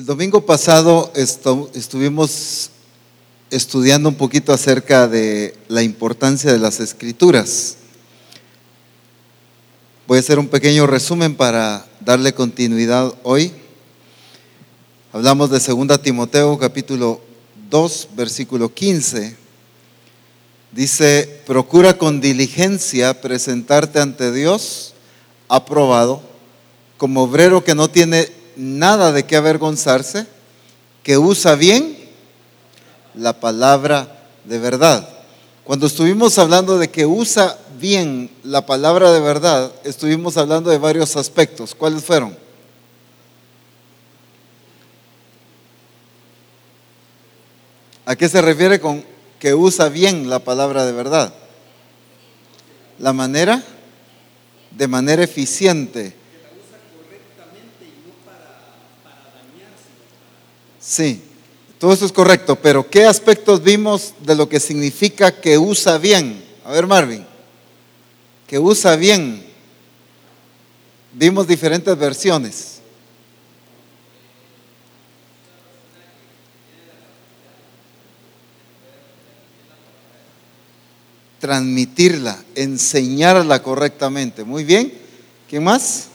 El domingo pasado estuvimos estudiando un poquito acerca de la importancia de las escrituras. Voy a hacer un pequeño resumen para darle continuidad hoy. Hablamos de 2 Timoteo capítulo 2, versículo 15. Dice, procura con diligencia presentarte ante Dios aprobado como obrero que no tiene nada de qué avergonzarse, que usa bien la palabra de verdad. Cuando estuvimos hablando de que usa bien la palabra de verdad, estuvimos hablando de varios aspectos. ¿Cuáles fueron? ¿A qué se refiere con que usa bien la palabra de verdad? La manera, de manera eficiente Sí, todo eso es correcto, pero ¿qué aspectos vimos de lo que significa que usa bien? A ver, Marvin, que usa bien. Vimos diferentes versiones. Transmitirla, enseñarla correctamente. Muy bien. ¿Quién más?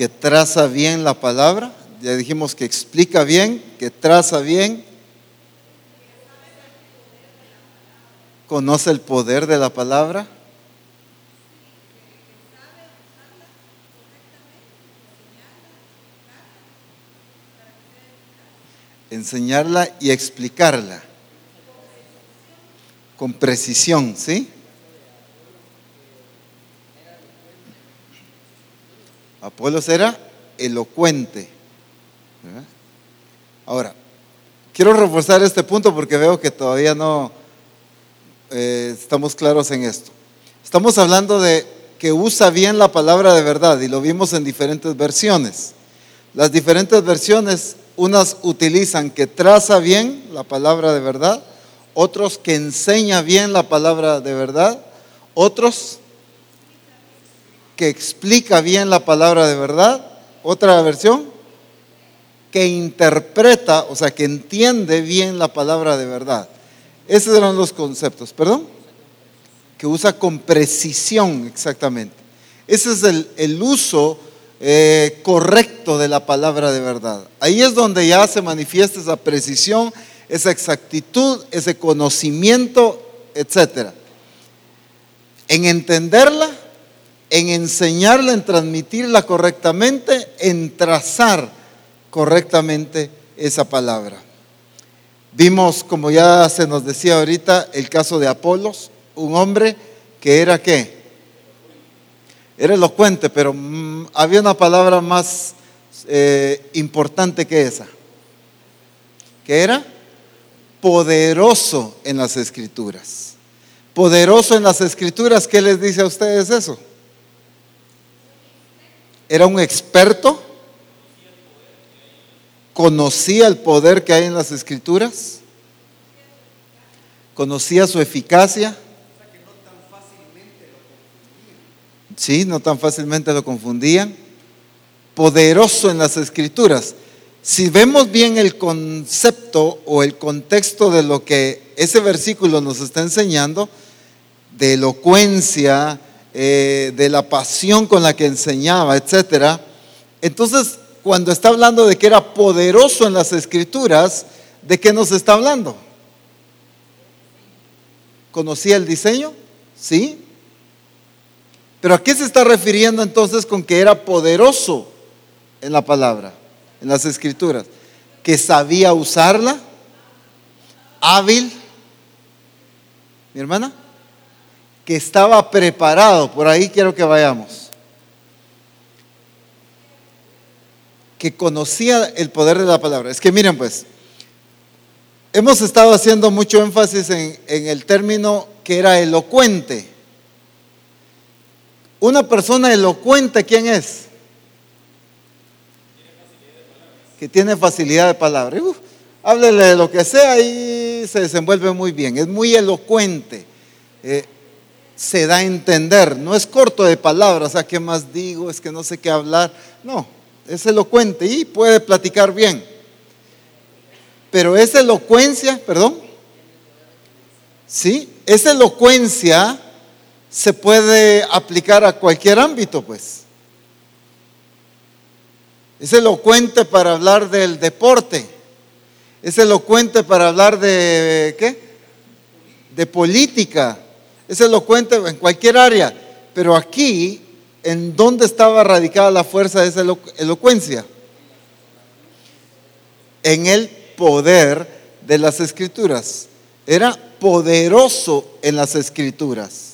Que traza bien la palabra, ya dijimos que explica bien, que traza bien, conoce el poder de la palabra. Enseñarla y explicarla con precisión, ¿sí? Apolos era elocuente. Ahora, quiero reforzar este punto porque veo que todavía no eh, estamos claros en esto. Estamos hablando de que usa bien la palabra de verdad y lo vimos en diferentes versiones. Las diferentes versiones, unas utilizan que traza bien la palabra de verdad, otros que enseña bien la palabra de verdad, otros que explica bien la palabra de verdad. Otra versión, que interpreta, o sea, que entiende bien la palabra de verdad. Esos eran los conceptos, perdón. Que usa con precisión, exactamente. Ese es el, uso eh, correcto de la palabra de verdad. Ahí es donde ya se manifiesta esa precisión, esa exactitud, ese conocimiento, etc. En entenderla en enseñarla, en transmitirla correctamente, en trazar correctamente esa palabra. Vimos, como ya se nos decía ahorita, el caso de Apolos, un hombre que era qué? Era elocuente, pero mm, había una palabra más eh, importante que esa, que era poderoso en las escrituras. Poderoso en las escrituras, ¿qué les dice a ustedes eso? Era un experto, conocía el poder que hay en las escrituras, conocía su eficacia. Sí, no tan fácilmente lo confundían. Poderoso en las escrituras. Si vemos bien el concepto o el contexto de lo que ese versículo nos está enseñando, de elocuencia, eh, de la pasión con la que enseñaba, etc. Entonces, cuando está hablando de que era poderoso en las escrituras, ¿de qué nos está hablando? ¿Conocía el diseño? Sí. Pero ¿a qué se está refiriendo entonces con que era poderoso en la palabra, en las escrituras? Que sabía usarla, hábil. ¿Mi hermana? Que estaba preparado. Por ahí quiero que vayamos. Que conocía el poder de la palabra. Es que miren pues, hemos estado haciendo mucho énfasis en, en el término que era elocuente. Una persona elocuente, ¿quién es? Que tiene facilidad de palabra. háblele de lo que sea y se desenvuelve muy bien. Es muy elocuente. Eh, se da a entender. No es corto de palabras, ¿a qué más digo? Es que no sé qué hablar. No, es elocuente y puede platicar bien. Pero esa elocuencia, perdón, ¿sí? Esa elocuencia se puede aplicar a cualquier ámbito, pues. Es elocuente para hablar del deporte. Es elocuente para hablar de qué? De política. Es elocuente en cualquier área. Pero aquí, ¿en dónde estaba radicada la fuerza de esa elocuencia? En el poder de las escrituras. Era poderoso en las escrituras.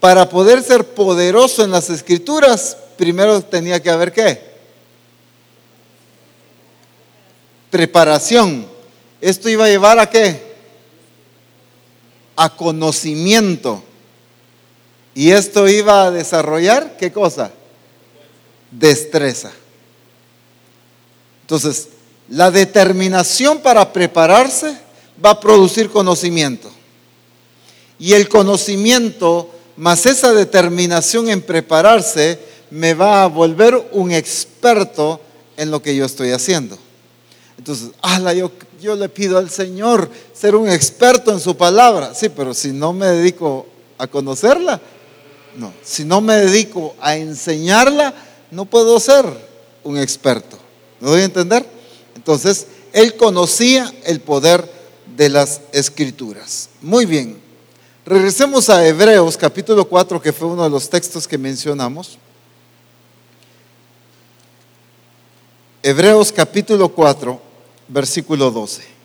Para poder ser poderoso en las escrituras, primero tenía que haber qué? Preparación. Esto iba a llevar a qué? A conocimiento. Y esto iba a desarrollar, ¿qué cosa? Destreza. Entonces, la determinación para prepararse va a producir conocimiento. Y el conocimiento más esa determinación en prepararse me va a volver un experto en lo que yo estoy haciendo. Entonces, ala, yo, yo le pido al Señor ser un experto en su palabra. Sí, pero si no me dedico a conocerla, no. Si no me dedico a enseñarla, no puedo ser un experto. ¿Me doy a entender? Entonces, él conocía el poder de las escrituras. Muy bien. Regresemos a Hebreos capítulo 4, que fue uno de los textos que mencionamos. Hebreos capítulo 4, versículo 12.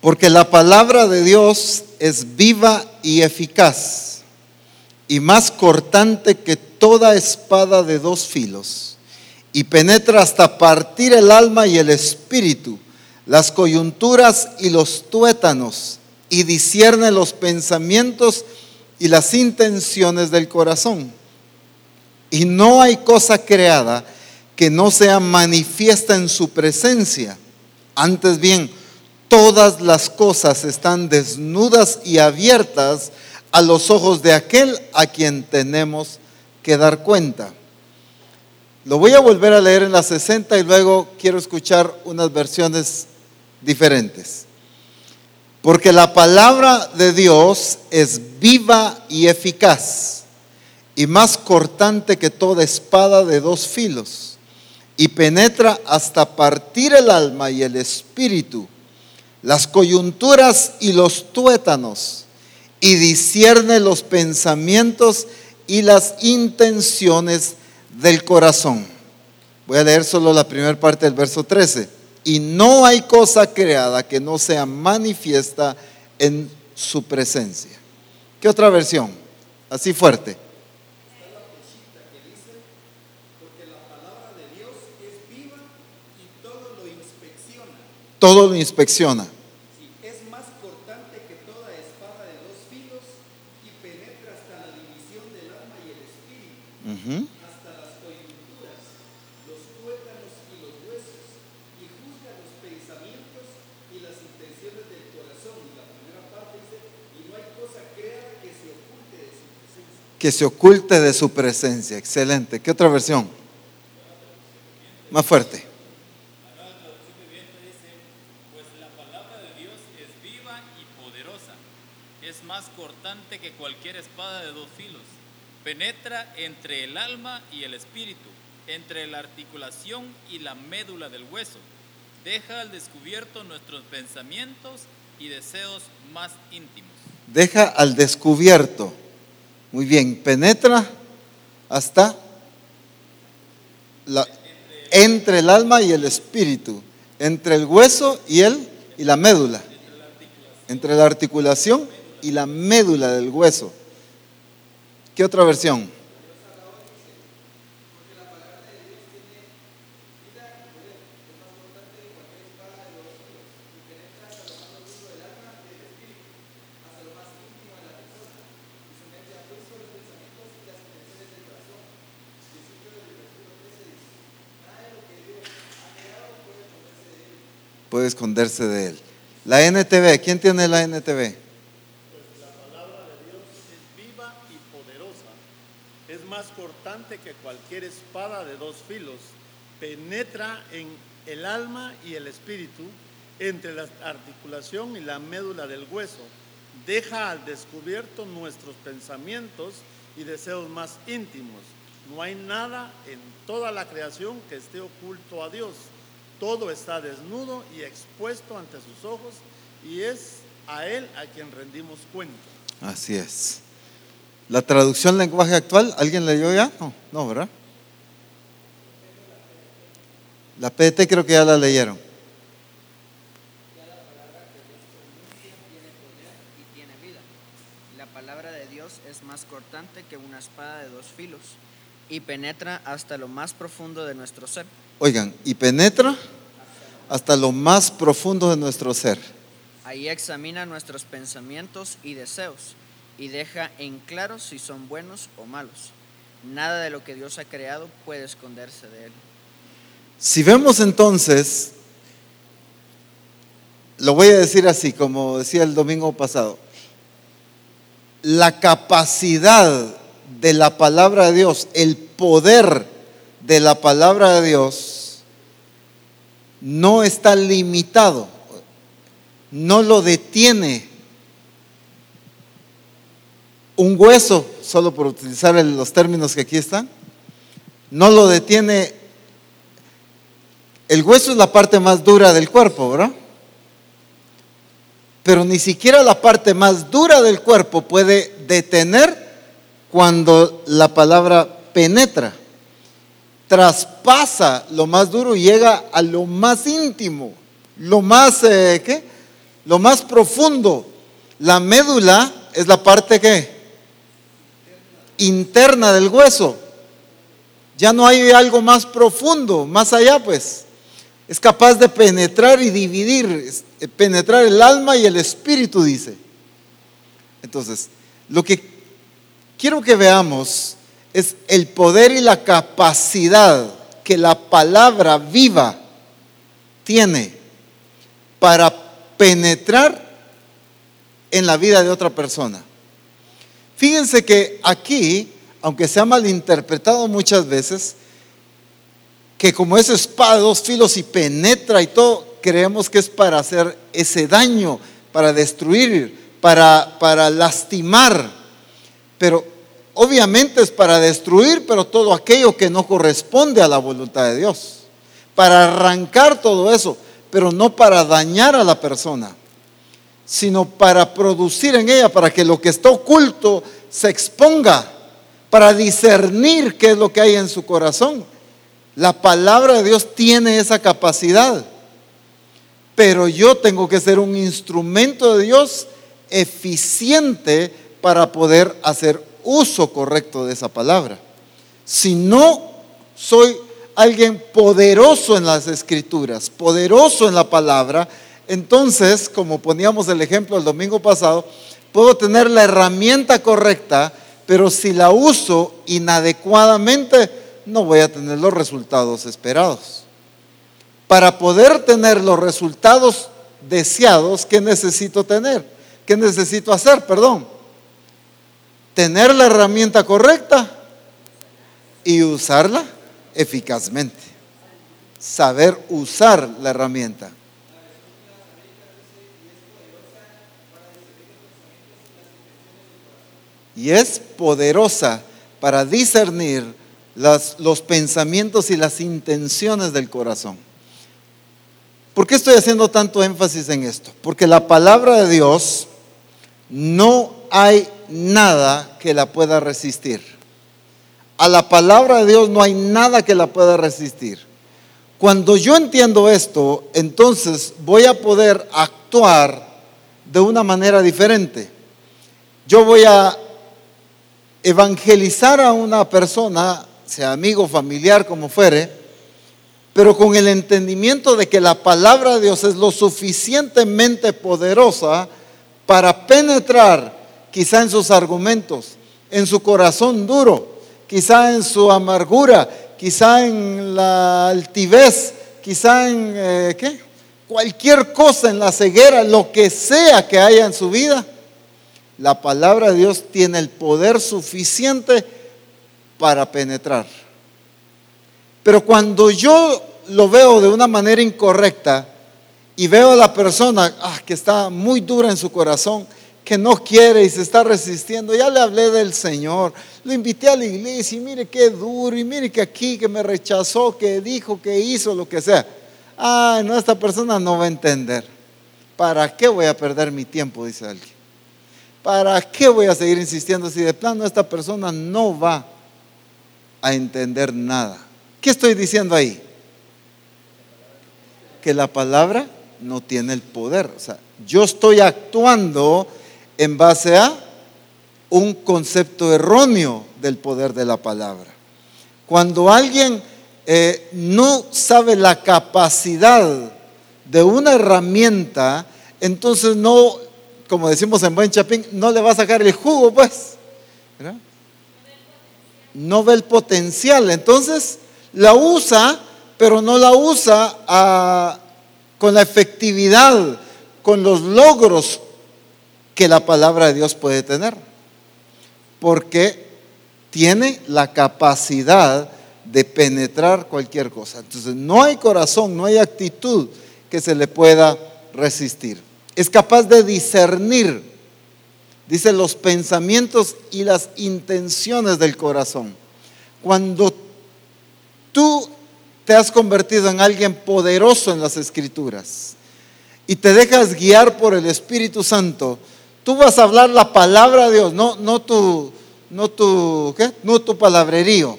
Porque la palabra de Dios es viva y eficaz y más cortante que toda espada de dos filos, y penetra hasta partir el alma y el espíritu, las coyunturas y los tuétanos, y discierne los pensamientos y las intenciones del corazón. Y no hay cosa creada que no sea manifiesta en su presencia. Antes bien, todas las cosas están desnudas y abiertas a los ojos de aquel a quien tenemos que dar cuenta. Lo voy a volver a leer en la 60 y luego quiero escuchar unas versiones diferentes. Porque la palabra de Dios es viva y eficaz y más cortante que toda espada de dos filos y penetra hasta partir el alma y el espíritu, las coyunturas y los tuétanos y discierne los pensamientos y las intenciones del corazón. Voy a leer solo la primera parte del verso 13. Y no hay cosa creada que no sea manifiesta en su presencia. ¿Qué otra versión? Así fuerte. Todo lo inspecciona. hasta las coyunturas, los tuétanos y los huesos, y juzga los pensamientos y las intenciones del corazón. Y la primera parte dice, y no hay cosa creada que se oculte de su presencia. Que se oculte de su presencia. Excelente. ¿Qué otra versión? Más fuerte. es más cortante que cualquier espada de dos filos Penetra entre el alma y el espíritu, entre la articulación y la médula del hueso. Deja al descubierto nuestros pensamientos y deseos más íntimos. Deja al descubierto. Muy bien, penetra hasta la, entre el alma y el espíritu, entre el hueso y el y la médula, entre la articulación y la médula del hueso. ¿Qué otra versión? Esconderse de él. La NTV, ¿quién tiene la NTV? La palabra de Dios es viva y poderosa. Es más cortante que cualquier espada de dos filos. Penetra en el alma y el espíritu, entre la articulación y la médula del hueso. Deja al descubierto nuestros pensamientos y deseos más íntimos. No hay nada en toda la creación que esté oculto a Dios. Todo está desnudo y expuesto ante sus ojos y es a Él a quien rendimos cuenta. Así es. La traducción lenguaje actual, ¿alguien leyó ya? No, no, ¿verdad? La PT creo que ya la leyeron. y tiene vida. La palabra de Dios es más cortante que una espada de dos filos y penetra hasta lo más profundo de nuestro ser. Oigan, y penetra hasta lo más profundo de nuestro ser. Ahí examina nuestros pensamientos y deseos y deja en claro si son buenos o malos. Nada de lo que Dios ha creado puede esconderse de él. Si vemos entonces, lo voy a decir así, como decía el domingo pasado, la capacidad de la palabra de Dios, el poder de la palabra de Dios, no está limitado, no lo detiene un hueso, solo por utilizar los términos que aquí están, no lo detiene el hueso es la parte más dura del cuerpo, ¿verdad? Pero ni siquiera la parte más dura del cuerpo puede detener cuando la palabra penetra. Traspasa lo más duro y llega a lo más íntimo, lo más, eh, ¿qué? Lo más profundo. La médula es la parte que interna del hueso. Ya no hay algo más profundo, más allá pues. Es capaz de penetrar y dividir, eh, penetrar el alma y el espíritu, dice. Entonces, lo que quiero que veamos es el poder y la capacidad que la palabra viva tiene para penetrar en la vida de otra persona. Fíjense que aquí, aunque se ha malinterpretado muchas veces, que como es espada de dos filos y penetra y todo, creemos que es para hacer ese daño, para destruir, para, para lastimar. Pero obviamente es para destruir, pero todo aquello que no corresponde a la voluntad de Dios. Para arrancar todo eso, pero no para dañar a la persona, sino para producir en ella, para que lo que está oculto se exponga, para discernir qué es lo que hay en su corazón. La palabra de Dios tiene esa capacidad. Pero yo tengo que ser un instrumento de Dios eficiente para poder hacer uso correcto de esa palabra. Si no soy alguien poderoso en las escrituras, poderoso en la palabra, entonces, como poníamos el ejemplo el domingo pasado, puedo tener la herramienta correcta, pero si la uso inadecuadamente, no voy a tener los resultados esperados. Para poder tener los resultados deseados, ¿qué necesito tener? ¿Qué necesito hacer? Perdón. Tener la herramienta correcta y usarla eficazmente. Saber usar la herramienta. Y es poderosa para discernir las- los pensamientos y las intenciones del corazón. ¿Por qué estoy haciendo tanto énfasis en esto? Porque la palabra de Dios no hay nada que la pueda resistir. A la palabra de Dios no hay nada que la pueda resistir. Cuando yo entiendo esto, entonces voy a poder actuar de una manera diferente. Yo voy a evangelizar a una persona, sea amigo, familiar, como fuere, pero con el entendimiento de que la palabra de Dios es lo suficientemente poderosa para penetrar quizá en sus argumentos, en su corazón duro, quizá en su amargura, quizá en la altivez, quizá en, eh, ¿qué? cualquier cosa en la ceguera, lo que sea que haya en su vida, la palabra de Dios tiene el poder suficiente para penetrar. Pero cuando yo lo veo de una manera incorrecta y veo a la persona ah, que está muy dura en su corazón, que no quiere y se está resistiendo, ya le hablé del Señor, lo invité a la iglesia y mire qué duro y mire que aquí que me rechazó, que dijo, que hizo, lo que sea. Ay, no, esta persona no va a entender. ¿Para qué voy a perder mi tiempo? Dice alguien. ¿Para qué voy a seguir insistiendo si de plano esta persona no va a entender nada? ¿Qué estoy diciendo ahí? Que la palabra no tiene el poder. O sea, yo estoy actuando en base a un concepto erróneo del poder de la palabra. Cuando alguien eh, no sabe la capacidad de una herramienta, entonces no, como decimos en buen chapín, no le va a sacar el jugo, pues. No ve el potencial. Entonces la usa, pero no la usa ah, con la efectividad, con los logros que la palabra de Dios puede tener. Porque tiene la capacidad de penetrar cualquier cosa. Entonces, no hay corazón, no hay actitud que se le pueda resistir. Es capaz de discernir, dice, los pensamientos y las intenciones del corazón. Cuando tú te has convertido en alguien poderoso en las escrituras y te dejas guiar por el Espíritu Santo, tú vas a hablar la palabra de Dios, no, no tu, no tu, ¿qué? No tu palabrerío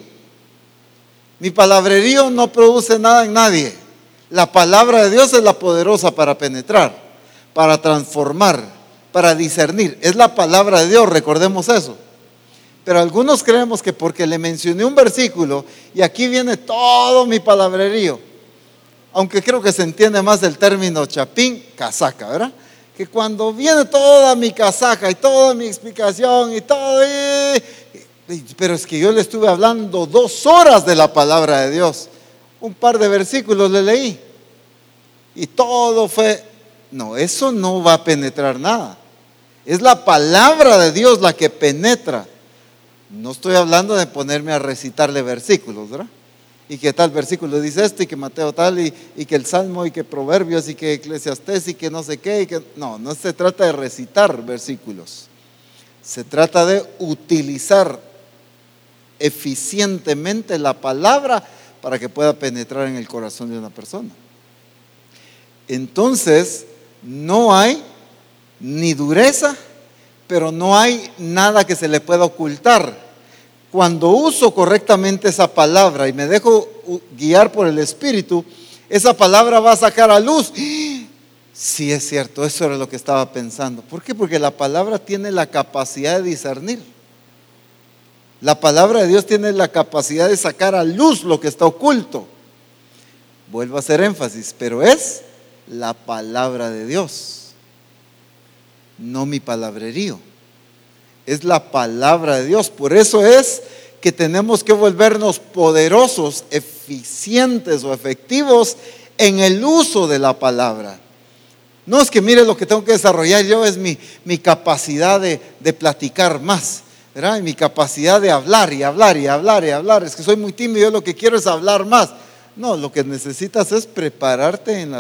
mi palabrerío no produce nada en nadie. La palabra de Dios es la poderosa para penetrar, para transformar, para discernir. Es la palabra de Dios, recordemos eso. Pero algunos creemos que porque le mencioné un versículo y aquí viene todo mi palabrerío, aunque creo que se entiende más del término chapín, casaca, ¿verdad? Que cuando viene toda mi casaca y toda mi explicación y todo, pero es que yo le estuve hablando dos horas de la palabra de Dios. Un par de versículos le leí. Y todo fue, no, eso no va a penetrar nada. Es la palabra de Dios la que penetra. No estoy hablando de ponerme a recitarle versículos, ¿verdad? Y que tal versículo dice esto y que Mateo tal y, y que el Salmo y que Proverbios y que Eclesiastés y que no sé qué. Y que, no, no se trata de recitar versículos. Se trata de utilizar eficientemente la palabra para que pueda penetrar en el corazón de una persona. Entonces, no hay ni dureza, pero no hay nada que se le pueda ocultar. Cuando uso correctamente esa palabra y me dejo guiar por el Espíritu, esa palabra va a sacar a luz. Sí es cierto, eso era lo que estaba pensando. ¿Por qué? Porque la palabra tiene la capacidad de discernir. La palabra de Dios tiene la capacidad de sacar a luz lo que está oculto. Vuelvo a hacer énfasis, pero es la palabra de Dios, no mi palabrerío. Es la palabra de Dios. Por eso es que tenemos que volvernos poderosos, eficientes o efectivos en el uso de la palabra. No es que mire lo que tengo que desarrollar yo, es mi, mi capacidad de, de platicar más y mi capacidad de hablar y hablar y hablar y hablar. Es que soy muy tímido, lo que quiero es hablar más. No, lo que necesitas es prepararte en,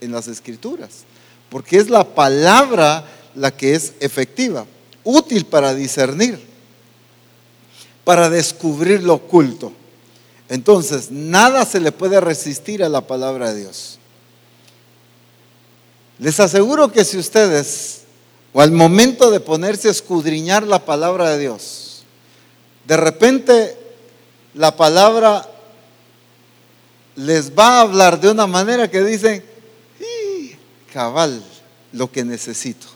en las escrituras, porque es la palabra la que es efectiva, útil para discernir, para descubrir lo oculto. Entonces, nada se le puede resistir a la palabra de Dios. Les aseguro que si ustedes o al momento de ponerse a escudriñar la palabra de Dios, de repente la palabra les va a hablar de una manera que dicen, cabal, lo que necesito.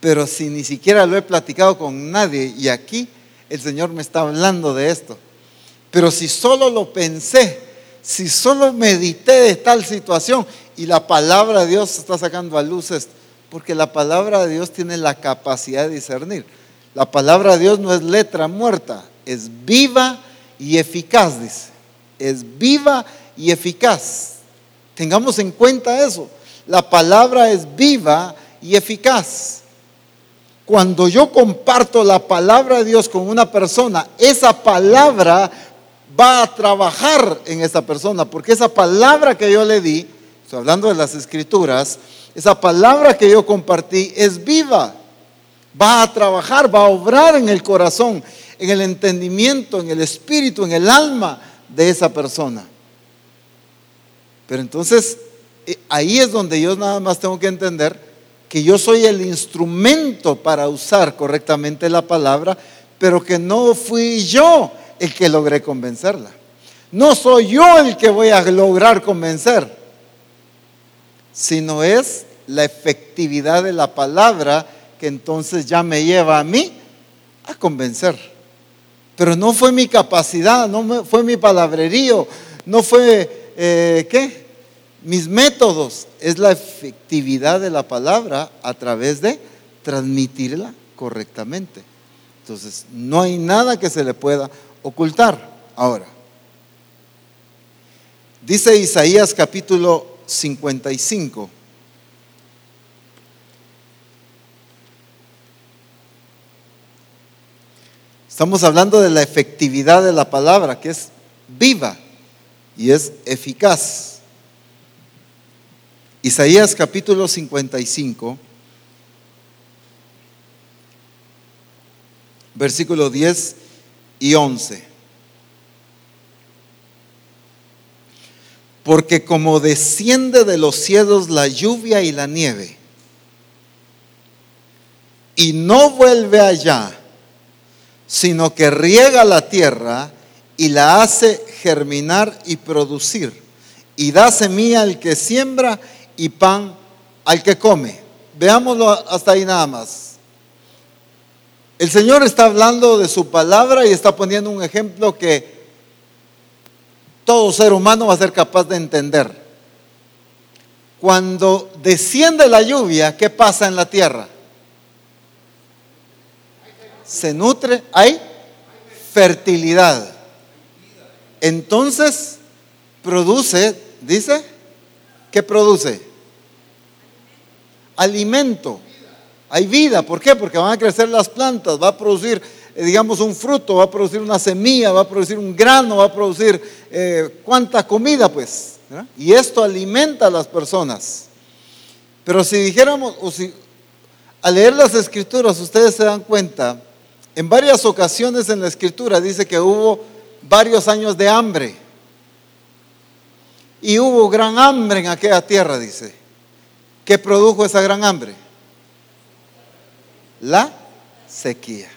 Pero si ni siquiera lo he platicado con nadie y aquí el Señor me está hablando de esto. Pero si solo lo pensé, si solo medité de tal situación y la palabra de Dios está sacando a luz esto, porque la palabra de Dios tiene la capacidad de discernir. La palabra de Dios no es letra muerta, es viva y eficaz, dice. Es viva y eficaz. Tengamos en cuenta eso. la palabra es viva y eficaz. Cuando yo comparto la palabra de Dios con una persona, esa palabra va a trabajar en esa persona, porque esa palabra que yo le di, estoy hablando de las escrituras, esa palabra que yo compartí es viva, va a trabajar, va a obrar en el corazón, en el entendimiento, en el espíritu, en el alma de esa persona. Pero entonces eh, ahí es donde yo nada más tengo que entender que yo soy el instrumento para usar correctamente la palabra, pero que no fui yo el que logré convencerla. No soy yo el que voy a lograr convencer, sino es la efectividad de la palabra que entonces ya me lleva a mí a convencer. Pero no fue mi capacidad, no fue mi palabrerío, no fue, eh, ¿qué? Mis métodos, es la efectividad de la palabra a través de transmitirla correctamente. Entonces, no hay nada que se le pueda ocultar. Ahora, dice Isaías capítulo 55. Estamos hablando de la efectividad de la palabra, que es viva y es eficaz. Isaías capítulo 55, versículo 10 y 11. Porque como desciende de los cielos la lluvia y la nieve, y no vuelve allá, sino que riega la tierra y la hace germinar y producir, y da semilla al que siembra y pan al que come. Veámoslo hasta ahí nada más. El Señor está hablando de su palabra y está poniendo un ejemplo que todo ser humano va a ser capaz de entender. Cuando desciende la lluvia, ¿qué pasa en la tierra? Se nutre, hay fertilidad. Entonces, produce, dice, ¿qué produce? Alimento hay vida. ¿Por qué? Porque van a crecer las plantas, va a producir, eh, digamos, un fruto, va a producir una semilla, va a producir un grano, va a producir eh, cuánta comida, pues. Y esto alimenta a las personas. Pero si dijéramos, o si al leer las escrituras ustedes se dan cuenta, en varias ocasiones en la escritura dice que hubo varios años de hambre. Y hubo gran hambre en aquella tierra, dice. ¿Qué produjo esa gran hambre? la sequía.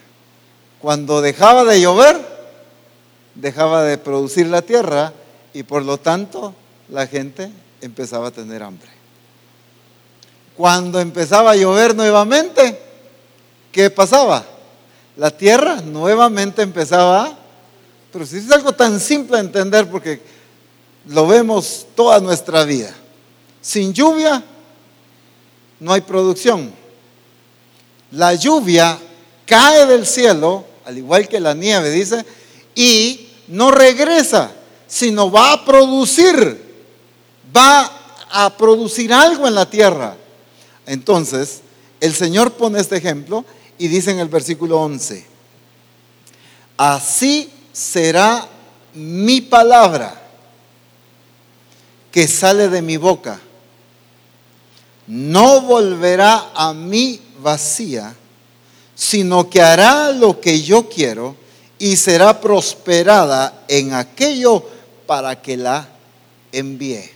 Cuando dejaba de llover, dejaba de producir la tierra y por lo tanto la gente empezaba a tener hambre. Cuando empezaba a llover nuevamente, ¿qué pasaba? La tierra nuevamente empezaba a producir. Es algo tan simple de entender porque lo vemos toda nuestra vida. Sin lluvia no hay producción. La lluvia cae del cielo, al igual que la nieve, dice, y no regresa, sino va a producir, va a producir algo en la tierra. Entonces, el Señor pone este ejemplo y dice en el versículo 11, así será mi palabra que sale de mi boca. No volverá a mí vacía, sino que hará lo que yo quiero y será prosperada en aquello para que la envíe.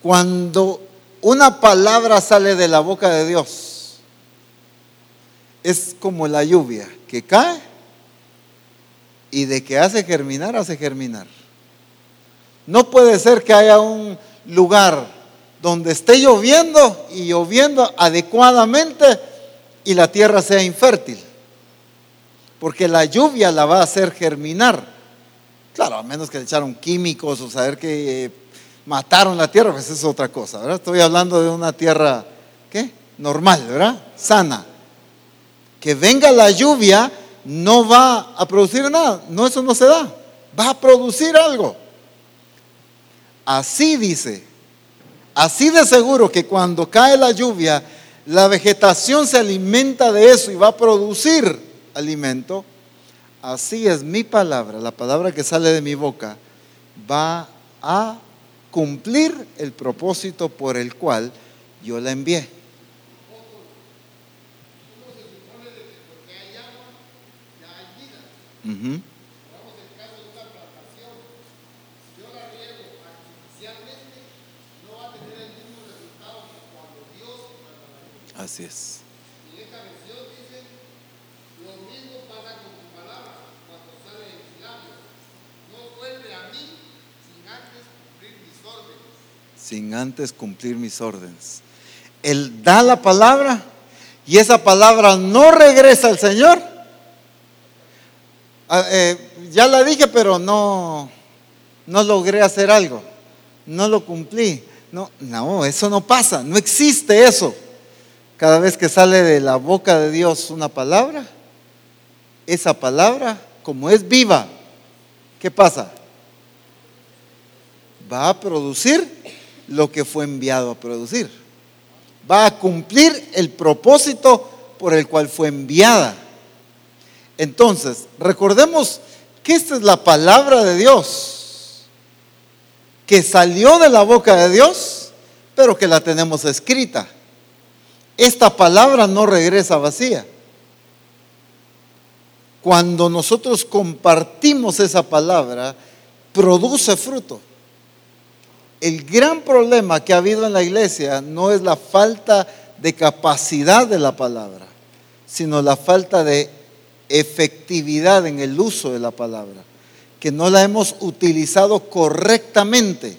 Cuando una palabra sale de la boca de Dios, es como la lluvia que cae y de que hace germinar, hace germinar. No puede ser que haya un lugar donde esté lloviendo y lloviendo adecuadamente y la tierra sea infértil. Porque la lluvia la va a hacer germinar. Claro, a menos que le echaron químicos o saber que eh, mataron la tierra, pues es otra cosa, ¿verdad? Estoy hablando de una tierra, ¿qué? Normal, ¿verdad? Sana. Que venga la lluvia no va a producir nada. No, eso no se da. Va a producir algo. Así dice Así de seguro que cuando cae la lluvia, la vegetación se alimenta de eso y va a producir alimento. Así es mi palabra, la palabra que sale de mi boca, va a cumplir el propósito por el cual yo la envié. Así es. Lo mismo pasa con tu palabra cuando sale de mis labios. No vuelve a mí sin antes cumplir mis órdenes. sin antes cumplir mis órdenes. Él da la palabra y esa palabra no regresa al Señor. Ah, eh, ya la dije, pero no, no logré hacer algo. No lo cumplí. No, no, eso no pasa. No existe eso. Cada vez que sale de la boca de Dios una palabra, esa palabra, como es viva, ¿qué pasa? va a producir lo que fue enviado a producir. Va a cumplir el propósito por el cual fue enviada. Entonces, recordemos que esta es la palabra de Dios, que salió de la boca de Dios, pero que la tenemos escrita. Esta palabra no regresa vacía. Cuando nosotros compartimos esa palabra, produce fruto. El gran problema que ha habido en la iglesia no es la falta de capacidad de la palabra, sino la falta de efectividad en el uso de la palabra, que no la hemos utilizado correctamente,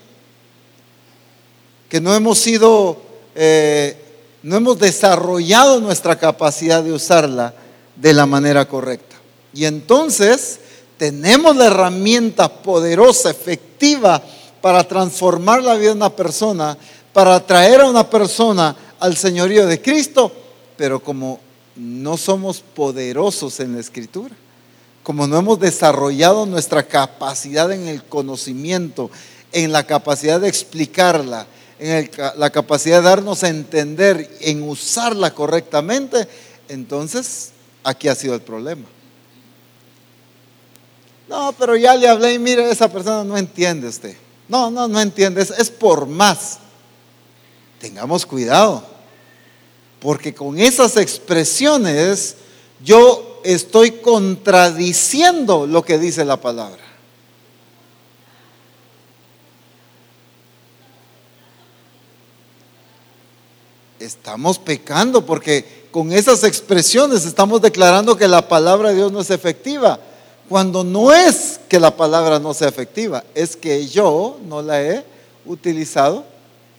que no hemos sido, eh, no hemos desarrollado nuestra capacidad de usarla de la manera correcta. Y entonces tenemos la herramienta poderosa, efectiva, para transformar la vida de una persona, para traer a una persona al señorío de Cristo, pero como no somos poderosos en la escritura, como no hemos desarrollado nuestra capacidad en el conocimiento, en la capacidad de explicarla, en la capacidad de darnos a entender, en usarla correctamente, entonces aquí ha sido el problema. No, pero ya le hablé y mire, esa persona no entiende usted. No, no, no entiende, es, es por más. Tengamos cuidado, porque con esas expresiones yo estoy contradiciendo lo que dice la palabra. Estamos pecando porque con esas expresiones estamos declarando que la palabra de Dios no es efectiva. Cuando no es que la palabra no sea efectiva, es que yo no la he utilizado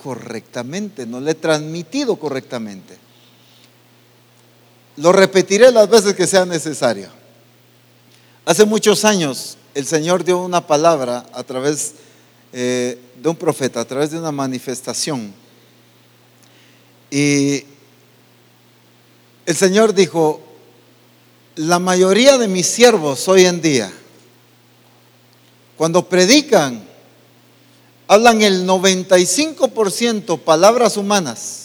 correctamente, no la he transmitido correctamente. Lo repetiré las veces que sea necesario. Hace muchos años el Señor dio una palabra a través eh, de un profeta, a través de una manifestación. Y el Señor dijo, la mayoría de mis siervos hoy en día, cuando predican, hablan el 95% palabras humanas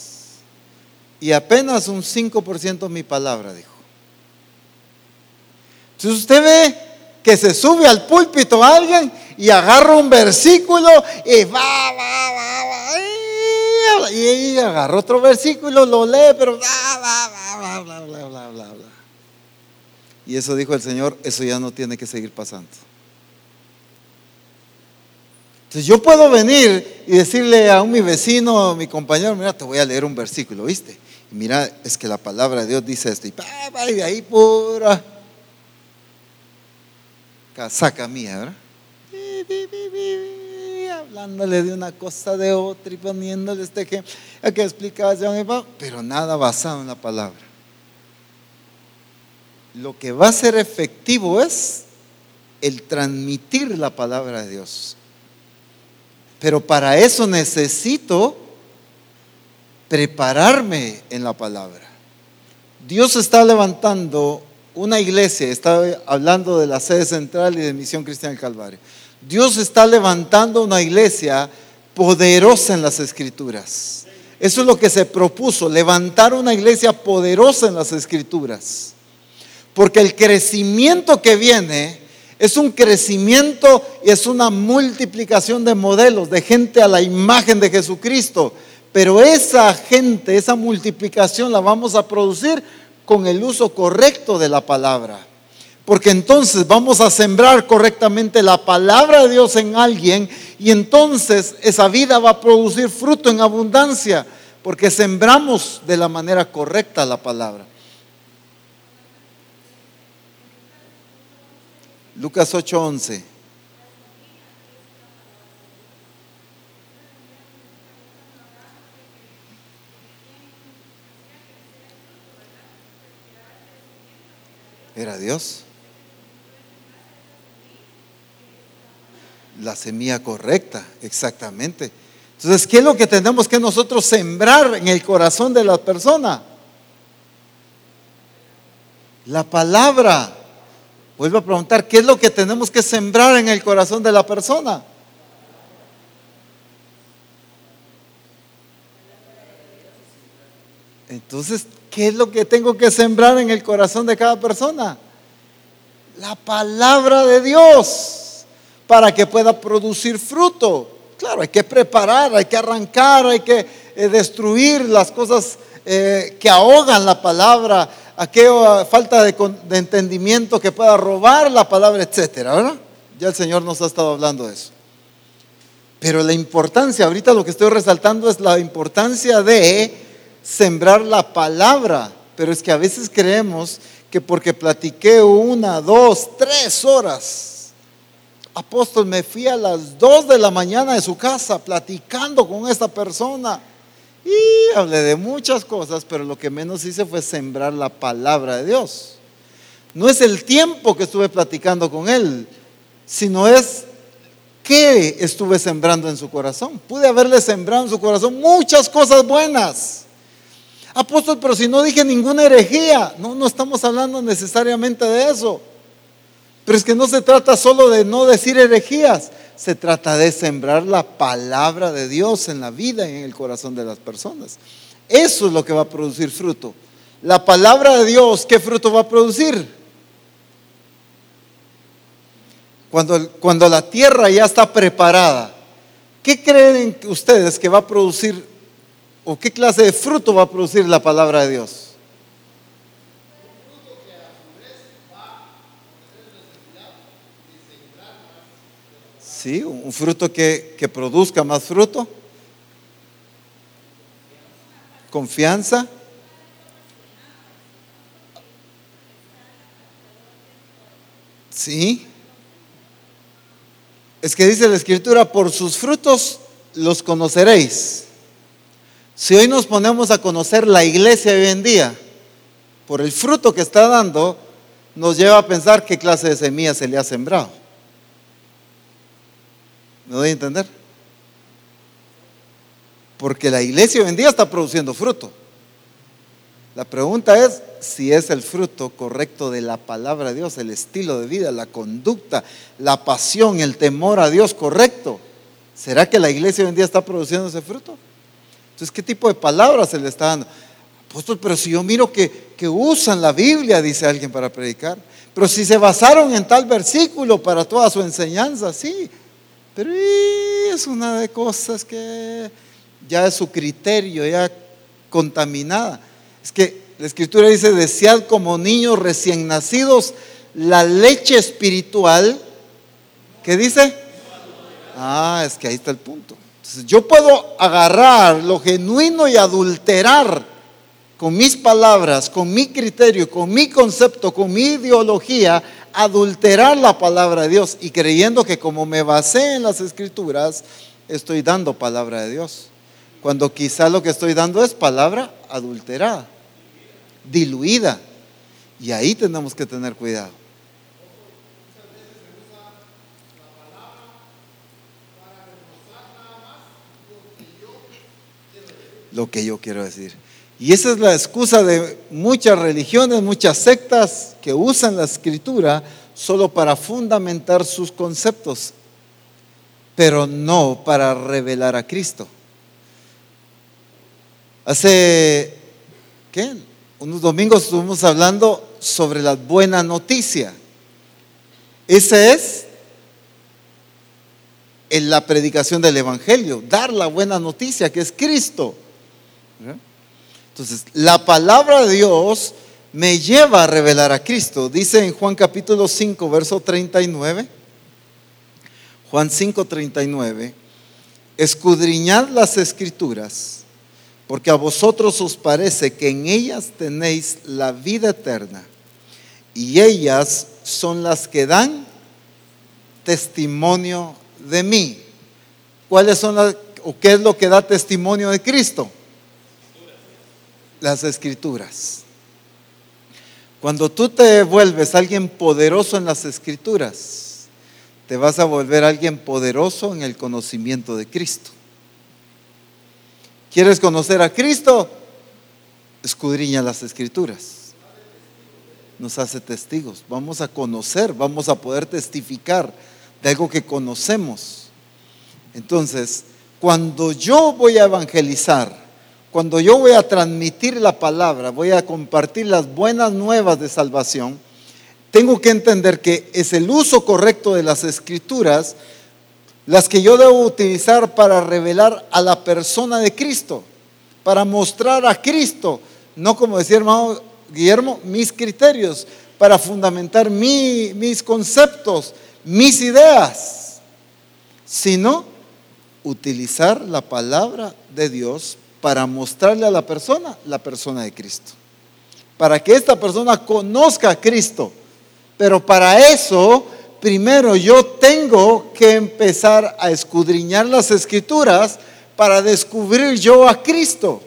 y apenas un 5% mi palabra, dijo. Entonces usted ve que se sube al púlpito alguien y agarra un versículo y va, va, va, y ella agarra otro versículo, lo lee, pero bla, bla, bla, bla, bla, bla, bla, bla. Y eso dijo el Señor, eso ya no tiene que seguir pasando. Entonces yo puedo venir y decirle a un mi vecino, a mi compañero, mira, te voy a leer un versículo, ¿viste? Y mira, es que la palabra de Dios dice esto. Y, y de ahí pura casaca mía, ¿verdad? Hablándole de una cosa de otra y poniéndole este ejemplo, que pa, pero nada basado en la palabra. Lo que va a ser efectivo es el transmitir la palabra de Dios. Pero para eso necesito prepararme en la palabra. Dios está levantando una iglesia, está hablando de la sede central y de Misión Cristiana del Calvario. Dios está levantando una iglesia poderosa en las escrituras. Eso es lo que se propuso, levantar una iglesia poderosa en las escrituras. Porque el crecimiento que viene es un crecimiento y es una multiplicación de modelos, de gente a la imagen de Jesucristo. Pero esa gente, esa multiplicación la vamos a producir con el uso correcto de la palabra. Porque entonces vamos a sembrar correctamente la palabra de Dios en alguien y entonces esa vida va a producir fruto en abundancia, porque sembramos de la manera correcta la palabra. Lucas 8:11. Era Dios. La semilla correcta, exactamente. Entonces, ¿qué es lo que tenemos que nosotros sembrar en el corazón de la persona? La palabra. Vuelvo a preguntar, ¿qué es lo que tenemos que sembrar en el corazón de la persona? Entonces, ¿qué es lo que tengo que sembrar en el corazón de cada persona? La palabra de Dios para que pueda producir fruto. Claro, hay que preparar, hay que arrancar, hay que eh, destruir las cosas eh, que ahogan la palabra, aquella falta de, de, entendimiento que pueda robar la palabra, etcétera. Ya el Señor nos ha estado hablando de eso. Pero la importancia, ahorita lo que estoy resaltando es la importancia de sembrar la palabra. Pero es que a veces creemos que porque platiqué una, dos, tres horas, apóstol, me fui a las dos de la mañana de su casa platicando con esta persona y hablé de muchas cosas, pero lo que menos hice fue sembrar la palabra de Dios. No es el tiempo que estuve platicando con él, sino es qué estuve sembrando en su corazón. Pude haberle sembrado en su corazón muchas cosas buenas. Apóstol, pero si no dije ninguna herejía, no, no estamos hablando necesariamente de eso. Pero es que no se trata solo de no decir herejías, se trata de sembrar la palabra de Dios en la vida y en el corazón de las personas. Eso es lo que va a producir fruto. La palabra de Dios, ¿qué fruto va a producir? Cuando, cuando la tierra ya está preparada, ¿qué creen ustedes que va a producir o qué clase de fruto va a producir la palabra de Dios? ¿Sí? Un fruto que, produzca más fruto. Confianza. Sí. Es que dice la escritura, por sus frutos los conoceréis. Si hoy nos ponemos a conocer la iglesia hoy en día, por el fruto que está dando, nos lleva a pensar qué clase de semilla se le ha sembrado. ¿Me doy a entender? Porque la iglesia hoy en día está produciendo fruto. La pregunta es si es el fruto correcto de la palabra de Dios, el estilo de vida, la conducta, la pasión, el temor a Dios correcto. ¿Será que la iglesia hoy en día está produciendo ese fruto? Entonces, ¿qué tipo de palabras se le está dando? Apóstol, pero si yo miro que, que usan la Biblia, dice alguien para predicar, pero si se basaron en tal versículo para toda su enseñanza, sí, pero es una de cosas que ya es su criterio, ya contaminada. Es que la escritura dice, desead como niños recién nacidos la leche espiritual. ¿Qué dice? Ah, es que ahí está el punto. Entonces, yo puedo agarrar lo genuino y adulterar con mis palabras, con mi criterio, con mi concepto, con mi ideología, adulterar la palabra de Dios y creyendo que como me basé en las escrituras, estoy dando palabra de Dios. Cuando quizá lo que estoy dando es palabra adulterada, diluida. Y ahí tenemos que tener cuidado. Lo que yo quiero decir. Y esa es la excusa de muchas religiones, muchas sectas que usan la escritura solo para fundamentar sus conceptos. pero no para revelar a Cristo. Hace, ¿qué? Unos domingos estuvimos hablando sobre la buena noticia. Esa es en la predicación del Evangelio, dar la buena noticia que es Cristo. Entonces, la palabra de Dios me lleva a revelar a Cristo. Dice en Juan capítulo 5, verso 39. Juan 5, 39. Escudriñad las escrituras, porque a vosotros os parece que en ellas tenéis la vida eterna, y ellas son las que dan testimonio de mí. ¿Cuáles son las, o qué es lo que da testimonio de Cristo? Las escrituras. Cuando tú te vuelves alguien poderoso en las escrituras, te vas a volver alguien poderoso en el conocimiento de Cristo. ¿Quieres conocer a Cristo? Escudriña las escrituras. Nos hace testigos. Vamos a conocer, vamos a poder testificar de algo que conocemos. Entonces, cuando yo voy a evangelizar, cuando yo voy a transmitir la palabra, voy a compartir las buenas nuevas de salvación, tengo que entender que es el uso correcto de las escrituras las que yo debo utilizar para revelar a la persona de Cristo, para mostrar a Cristo, no como decía hermano Guillermo, mis criterios, para fundamentar mis conceptos, mis ideas, sino utilizar la palabra de Dios para mostrarle a la persona la persona de Cristo. Para que esta persona conozca a Cristo. Pero para eso, primero yo tengo que empezar a escudriñar las escrituras para descubrir yo a Cristo.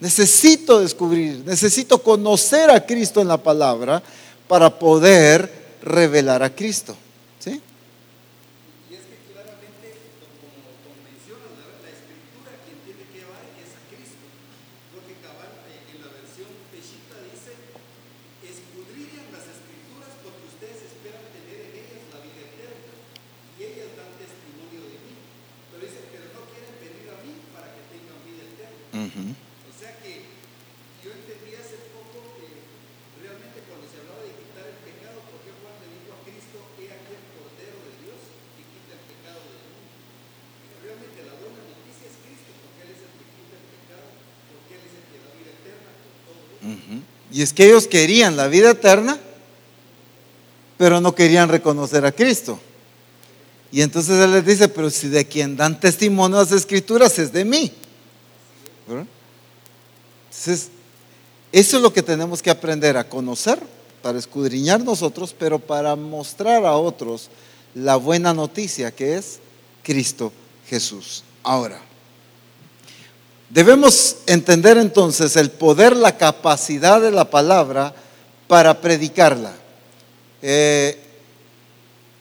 Necesito descubrir, necesito conocer a Cristo en la palabra para poder revelar a Cristo. ¿Sí? Y es que claramente, como, como mencionas, la, la escritura quien tiene que llevar es a Cristo. Porque cabal, eh, en la versión Peshita dice, escudriñan las escrituras porque ustedes esperan tener en ellas la vida eterna. Y ellas dan testimonio de mí. Pero dice, pero no quieren venir a mí para que tengan vida eterna. Ujú. O sea que yo entendí hace poco que realmente cuando se hablaba de quitar el pecado, ¿por qué Juan le dijo a Cristo, he aquí el Cordero de Dios que quita el pecado del mundo? Y realmente la buena noticia es Cristo, porque Él es el que quita el pecado, porque Él es el que da vida eterna con todo eso. Ujú. Y es que ellos querían la vida eterna, pero no querían reconocer a Cristo. Y entonces Él les dice, pero si de quien dan testimonio las escrituras es de mí. Entonces, eso es lo que tenemos que aprender a conocer para escudriñar nosotros, pero para mostrar a otros la buena noticia que es Cristo Jesús. Ahora, debemos entender entonces el poder, la capacidad de la palabra para predicarla. Eh,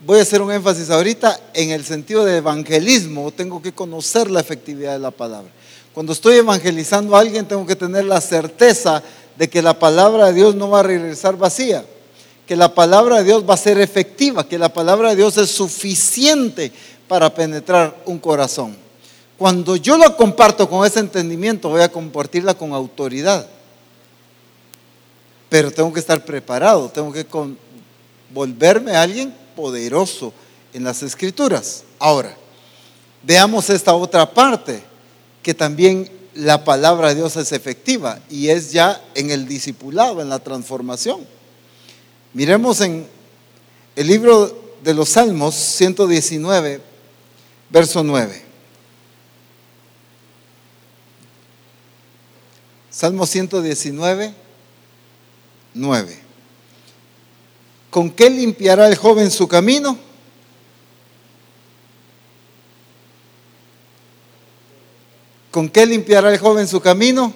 voy a hacer un énfasis ahorita en el sentido de evangelismo, tengo que conocer la efectividad de la palabra. Cuando estoy evangelizando a alguien, tengo que tener la certeza de que la palabra de Dios no va a regresar vacía, que la palabra de Dios va a ser efectiva, que la palabra de Dios es suficiente para penetrar un corazón. Cuando yo la comparto con ese entendimiento, voy a compartirla con autoridad. Pero tengo que estar preparado, tengo que volverme a alguien poderoso en las escrituras. Ahora, veamos esta otra parte, que también la palabra de Dios es efectiva y es ya en el discipulado, en la transformación. Miremos en el libro de los Salmos 119, verso 9. Salmo 119, 9. ¿Con qué limpiará el joven su camino? ¿Con qué limpiará el joven su camino?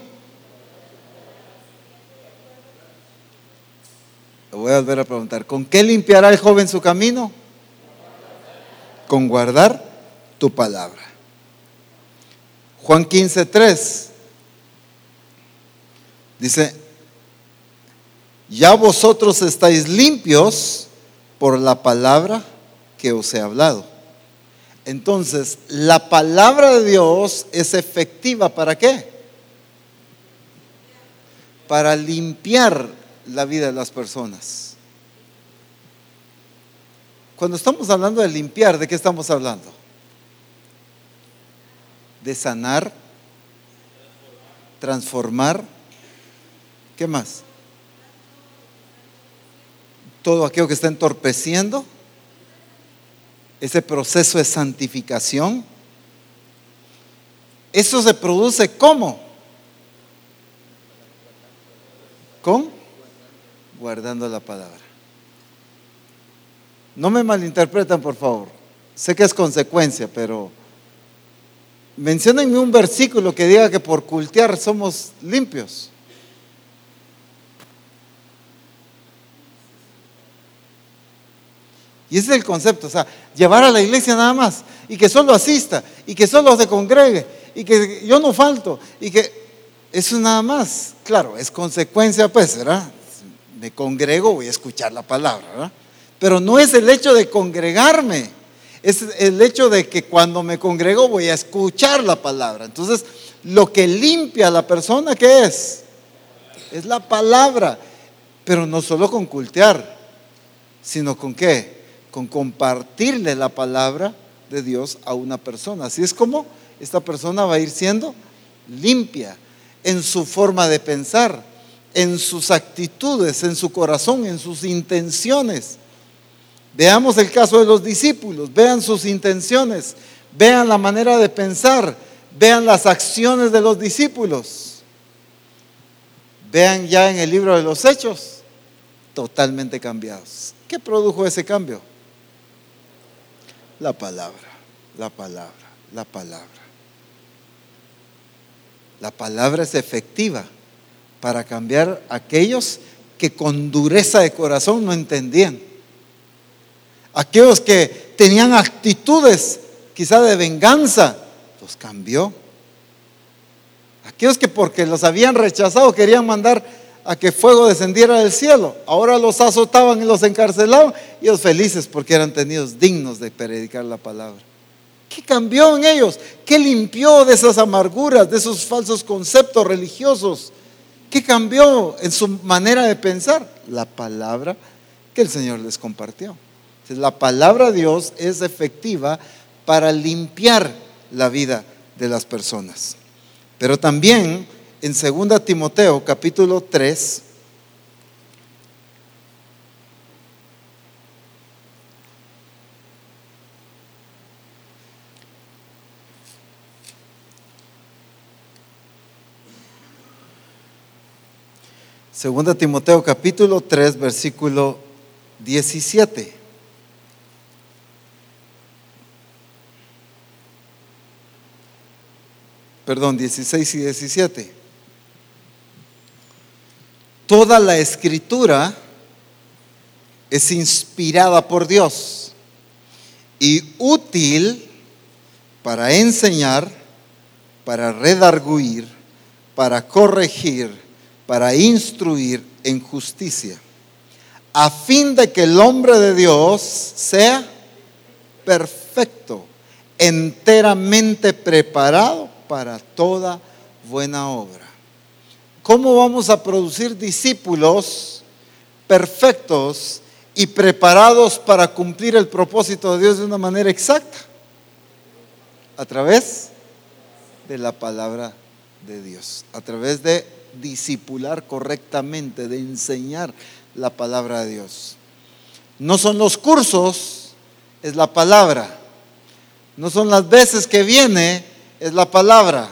Lo voy a volver a preguntar. ¿Con qué limpiará el joven su camino? Con guardar tu palabra. Juan 15, 3 dice, ya vosotros estáis limpios por la palabra que os he hablado. Entonces, la palabra de Dios es efectiva para qué? Para limpiar la vida de las personas. Cuando estamos hablando de limpiar, ¿de qué estamos hablando? De sanar, transformar, ¿qué más? Todo aquello que está entorpeciendo ese proceso de santificación. Eso se produce ¿cómo? Con guardando la palabra. No me malinterpretan, por favor. Sé que es consecuencia, pero mencionenme un versículo que diga que por cultear somos limpios. Y ese es el concepto, o sea, llevar a la iglesia nada más y que solo asista y que solo se congregue y que yo no falto y que eso nada más, claro, es consecuencia pues, ¿verdad? Me congrego, voy a escuchar la palabra, ¿verdad? Pero no es el hecho de congregarme, es el hecho de que cuando me congrego voy a escuchar la palabra. Entonces, lo que limpia a la persona, ¿qué es? Es la palabra, pero no solo con cultear, sino con qué? Con compartirle la palabra de Dios a una persona. Así es como esta persona va a ir siendo limpia en su forma de pensar, en sus actitudes, en su corazón, en sus intenciones. Veamos el caso de los discípulos, vean sus intenciones, vean la manera de pensar, vean las acciones de los discípulos. Vean ya en el libro de los hechos, totalmente cambiados. ¿Qué produjo ese cambio? La palabra, la palabra, la palabra. La palabra es efectiva para cambiar a aquellos que con dureza de corazón no entendían. Aquellos que tenían actitudes quizá de venganza, los cambió. Aquellos que porque los habían rechazado querían mandar a que fuego descendiera del cielo. Ahora los azotaban y los encarcelaban y ellos felices porque eran tenidos dignos de predicar la palabra. ¿Qué cambió en ellos? ¿Qué limpió de esas amarguras, de esos falsos conceptos religiosos? ¿Qué cambió en su manera de pensar? La palabra que el Señor les compartió. la palabra de Dios es efectiva para limpiar la vida de las personas. Pero también en 2 Timoteo capítulo 3, Segunda Timoteo capítulo 3 versículo 17. Perdón, 16 y 17. Toda la escritura es inspirada por Dios y útil para enseñar, para redarguir, para corregir, para instruir en justicia, a fin de que el hombre de Dios sea perfecto, enteramente preparado para toda buena obra. ¿Cómo vamos a producir discípulos perfectos y preparados para cumplir el propósito de Dios de una manera exacta? A través de la palabra de Dios, a través de discipular correctamente, de enseñar la palabra de Dios. No son los cursos, es la palabra. No son las veces que viene, es la palabra.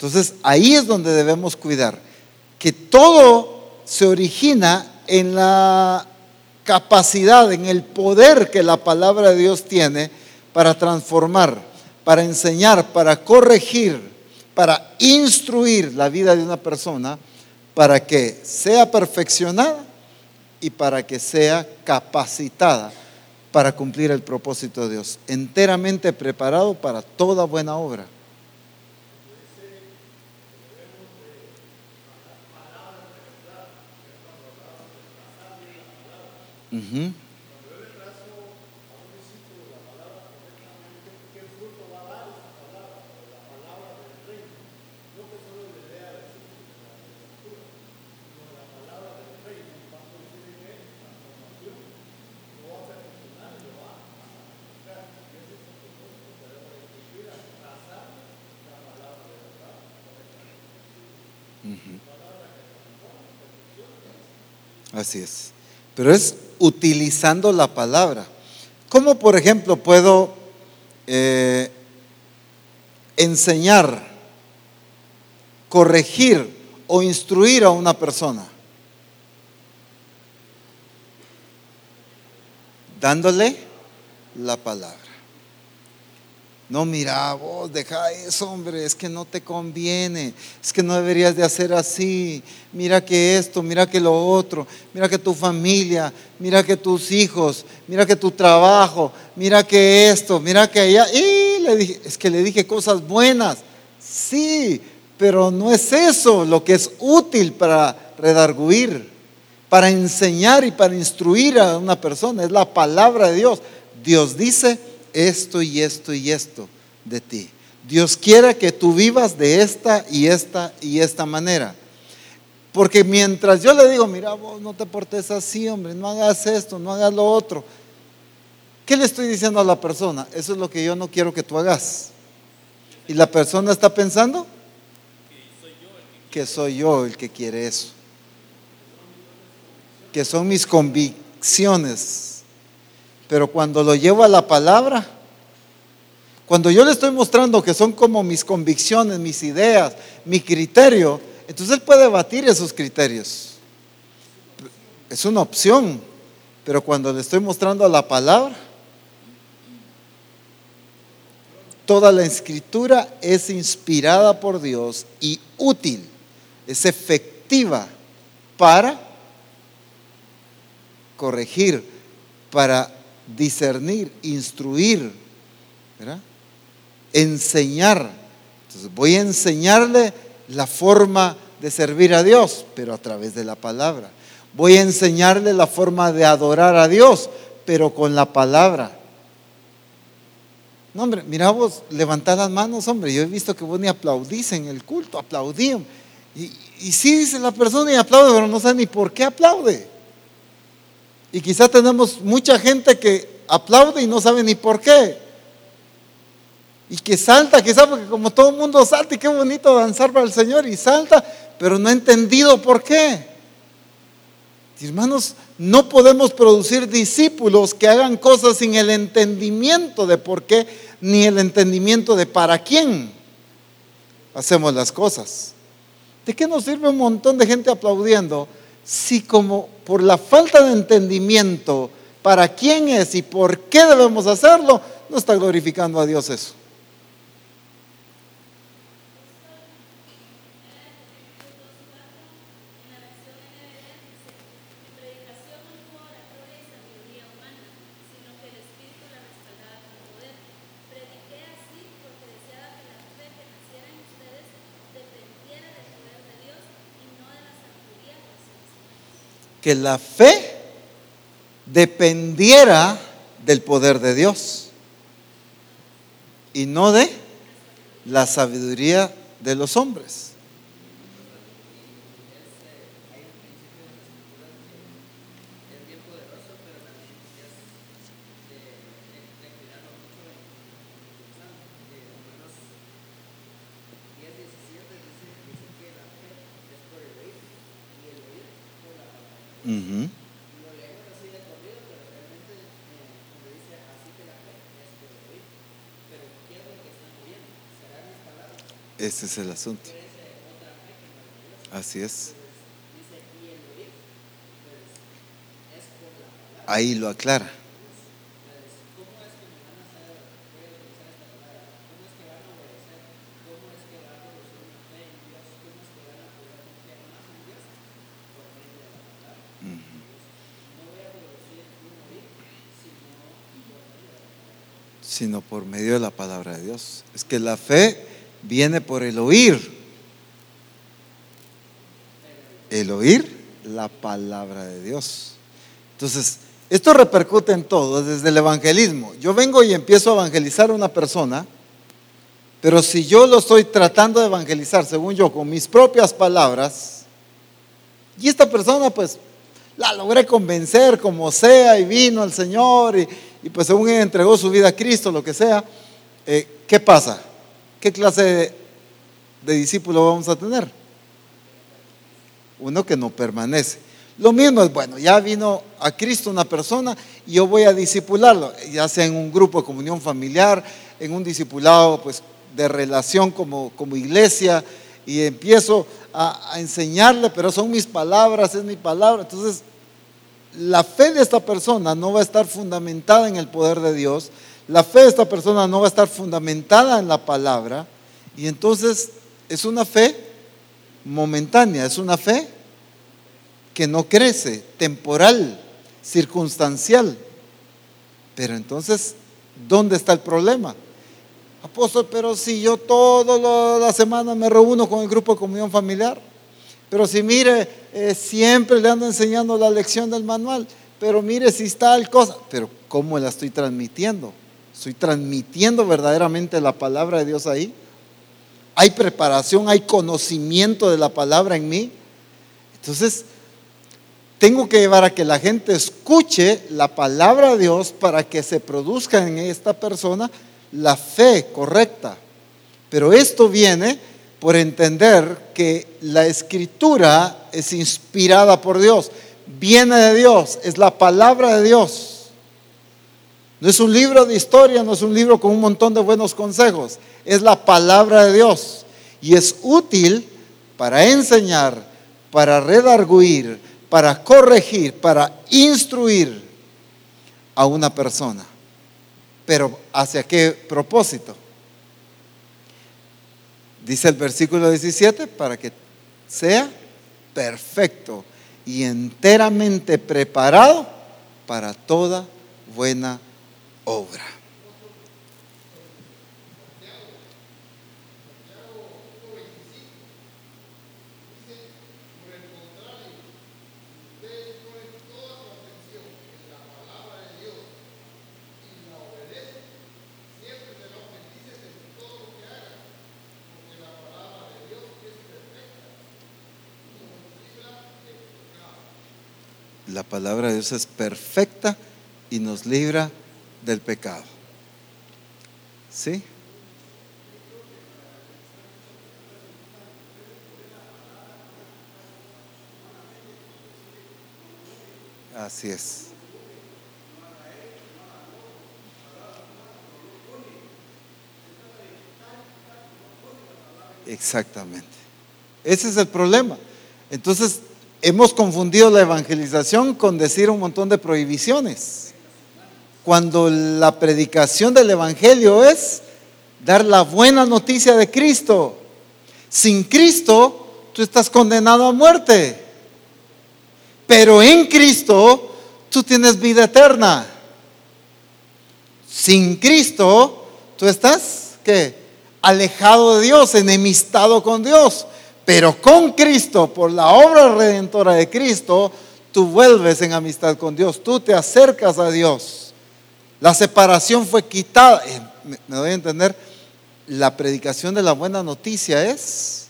Entonces ahí es donde debemos cuidar, que todo se origina en la capacidad, en el poder que la palabra de Dios tiene para transformar, para enseñar, para corregir, para instruir la vida de una persona, para que sea perfeccionada y para que sea capacitada para cumplir el propósito de Dios, enteramente preparado para toda buena obra. Uh -huh. Así es. Pero es utilizando la palabra. ¿Cómo, por ejemplo, puedo eh, enseñar, corregir o instruir a una persona? Dándole la palabra. No, mira, vos deja eso, hombre, es que no te conviene, es que no deberías de hacer así. Mira que esto, mira que lo otro, mira que tu familia, mira que tus hijos, mira que tu trabajo, mira que esto, mira que allá. Y le dije, es que le dije cosas buenas. Sí, pero no es eso lo que es útil para redarguir, para enseñar y para instruir a una persona, es la palabra de Dios. Dios dice, esto y esto y esto de ti. Dios quiere que tú vivas de esta y esta y esta manera. Porque mientras yo le digo, mira, vos no te portes así, hombre, no hagas esto, no hagas lo otro. ¿Qué le estoy diciendo a la persona? Eso es lo que yo no quiero que tú hagas. Y la persona está pensando que soy yo el que quiere eso. Que son mis convicciones pero cuando lo llevo a la palabra, cuando yo le estoy mostrando que son como mis convicciones, mis ideas, mi criterio, entonces él puede batir esos criterios. Es una opción, pero cuando le estoy mostrando la palabra, toda la escritura es inspirada por Dios y útil, es efectiva para corregir, para discernir, instruir, enseñar. Entonces voy a enseñarle la forma de servir a Dios, pero a través de la palabra. Voy a enseñarle la forma de adorar a Dios, pero con la palabra. No, hombre, mira vos, levantad las manos, hombre. Yo he visto que vos ni aplaudís en el culto, aplaudí. Y, y sí dice la persona y aplaude, pero no sabe ni por qué aplaude. Y quizá tenemos mucha gente que aplaude y no sabe ni por qué. Y que salta, quizá porque como todo el mundo salta y qué bonito danzar para el Señor y salta, pero no ha entendido por qué. Hermanos, no podemos producir discípulos que hagan cosas sin el entendimiento de por qué, ni el entendimiento de para quién hacemos las cosas. ¿De qué nos sirve un montón de gente aplaudiendo si como por la falta de entendimiento para quién es y por qué debemos hacerlo, no está glorificando a Dios eso? Que la fe dependiera del poder de Dios y no de la sabiduría de los hombres. Ese es el asunto. Así es. Ahí lo aclara. sino por medio de la palabra de Dios. Es que la fe viene por el oír. El oír la palabra de Dios. Entonces, esto repercute en todo, desde el evangelismo. Yo vengo y empiezo a evangelizar a una persona, pero si yo lo estoy tratando de evangelizar, según yo, con mis propias palabras, y esta persona pues la logré convencer como sea y vino al Señor y, pues según él entregó su vida a Cristo, lo que sea, eh, ¿qué pasa? ¿Qué clase de, discípulo vamos a tener? uno que no permanece. Lo mismo es, bueno, ya vino a Cristo una persona y yo voy a disipularlo, ya sea en un grupo de comunión familiar, en un discipulado pues, de relación como, como iglesia, y empiezo a, a enseñarle, pero son mis palabras, es mi palabra. Entonces, la fe de esta persona no va a estar fundamentada en el poder de Dios, la fe de esta persona no va a estar fundamentada en la palabra, y entonces es una fe momentánea, es una fe que no crece, temporal, circunstancial. Pero entonces, ¿dónde está el problema? Apóstol, pero si yo toda la semana me reúno con el grupo de comunión familiar, pero si mire, eh, siempre le ando enseñando la lección del manual, pero mire si está el cosa, pero ¿cómo la estoy transmitiendo? ¿Estoy transmitiendo verdaderamente la palabra de Dios ahí? ¿Hay preparación, hay conocimiento de la palabra en mí? Entonces, tengo que llevar a que la gente escuche la palabra de Dios para que se produzca en esta persona la fe correcta. Pero esto viene por entender que la escritura es inspirada por Dios, viene de Dios, es la palabra de Dios. No es un libro de historia, no es un libro con un montón de buenos consejos, es la palabra de Dios y es útil para enseñar, para redarguir, para corregir, para instruir a una persona. Pero ¿hacia qué propósito? Dice el versículo 17, para que sea perfecto y enteramente preparado para toda buena obra. La palabra de Dios es perfecta y nos libra del pecado. ¿Sí? Así es. Exactamente. Ese es el problema. Entonces, hemos confundido la evangelización con decir un montón de prohibiciones. Cuando la predicación del Evangelio es dar la buena noticia de Cristo. Sin Cristo, tú estás condenado a muerte. Pero en Cristo, tú tienes vida eterna. Sin Cristo, tú estás, ¿qué? Alejado de Dios, enemistado con Dios. Pero con Cristo, por la obra redentora de Cristo, tú vuelves en amistad con Dios, tú te acercas a Dios. La separación fue quitada. Eh, me doy a entender, la predicación de la buena noticia es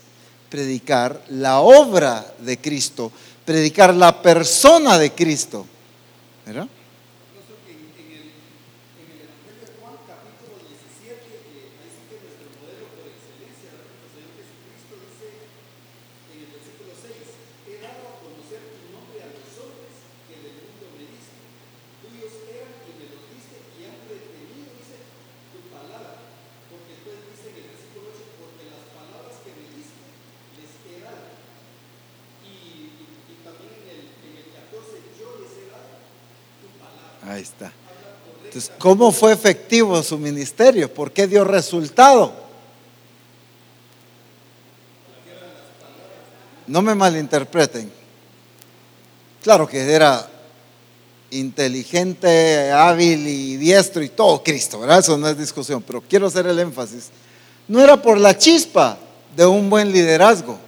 predicar la obra de Cristo, predicar la persona de Cristo. ¿Verdad? Ahí está. Entonces, ¿cómo fue efectivo su ministerio? ¿Por qué dio resultado? No me malinterpreten. Claro que era inteligente, hábil y diestro y todo Cristo, ¿verdad? Eso no es discusión, pero quiero hacer el énfasis. No era por la chispa de un buen liderazgo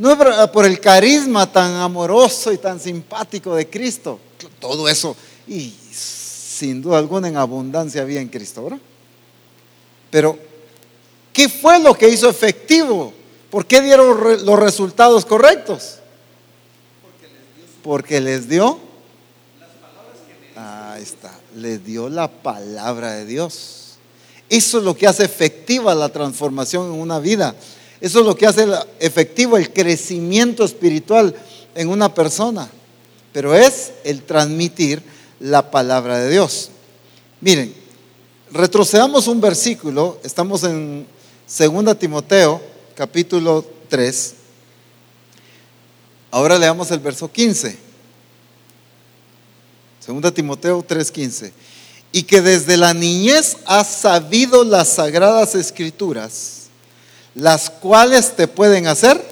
no es por el carisma tan amoroso y tan simpático de Cristo. Todo eso, y sin duda alguna en abundancia había en Cristo, ¿verdad? Pero, ¿qué fue lo que hizo efectivo? ¿Por qué dieron los resultados correctos? Porque les dio. Ahí está, les dio la palabra de Dios. Eso es lo que hace efectiva la transformación en una vida Eso es lo que hace efectivo el crecimiento espiritual en una persona. Pero es el transmitir la palabra de Dios. Miren, retrocedamos un versículo. Estamos en 2 Timoteo, capítulo 3. Ahora leamos el verso 15. 2 Timoteo 3:15. Y que desde la niñez has sabido las sagradas escrituras, las cuales te pueden hacer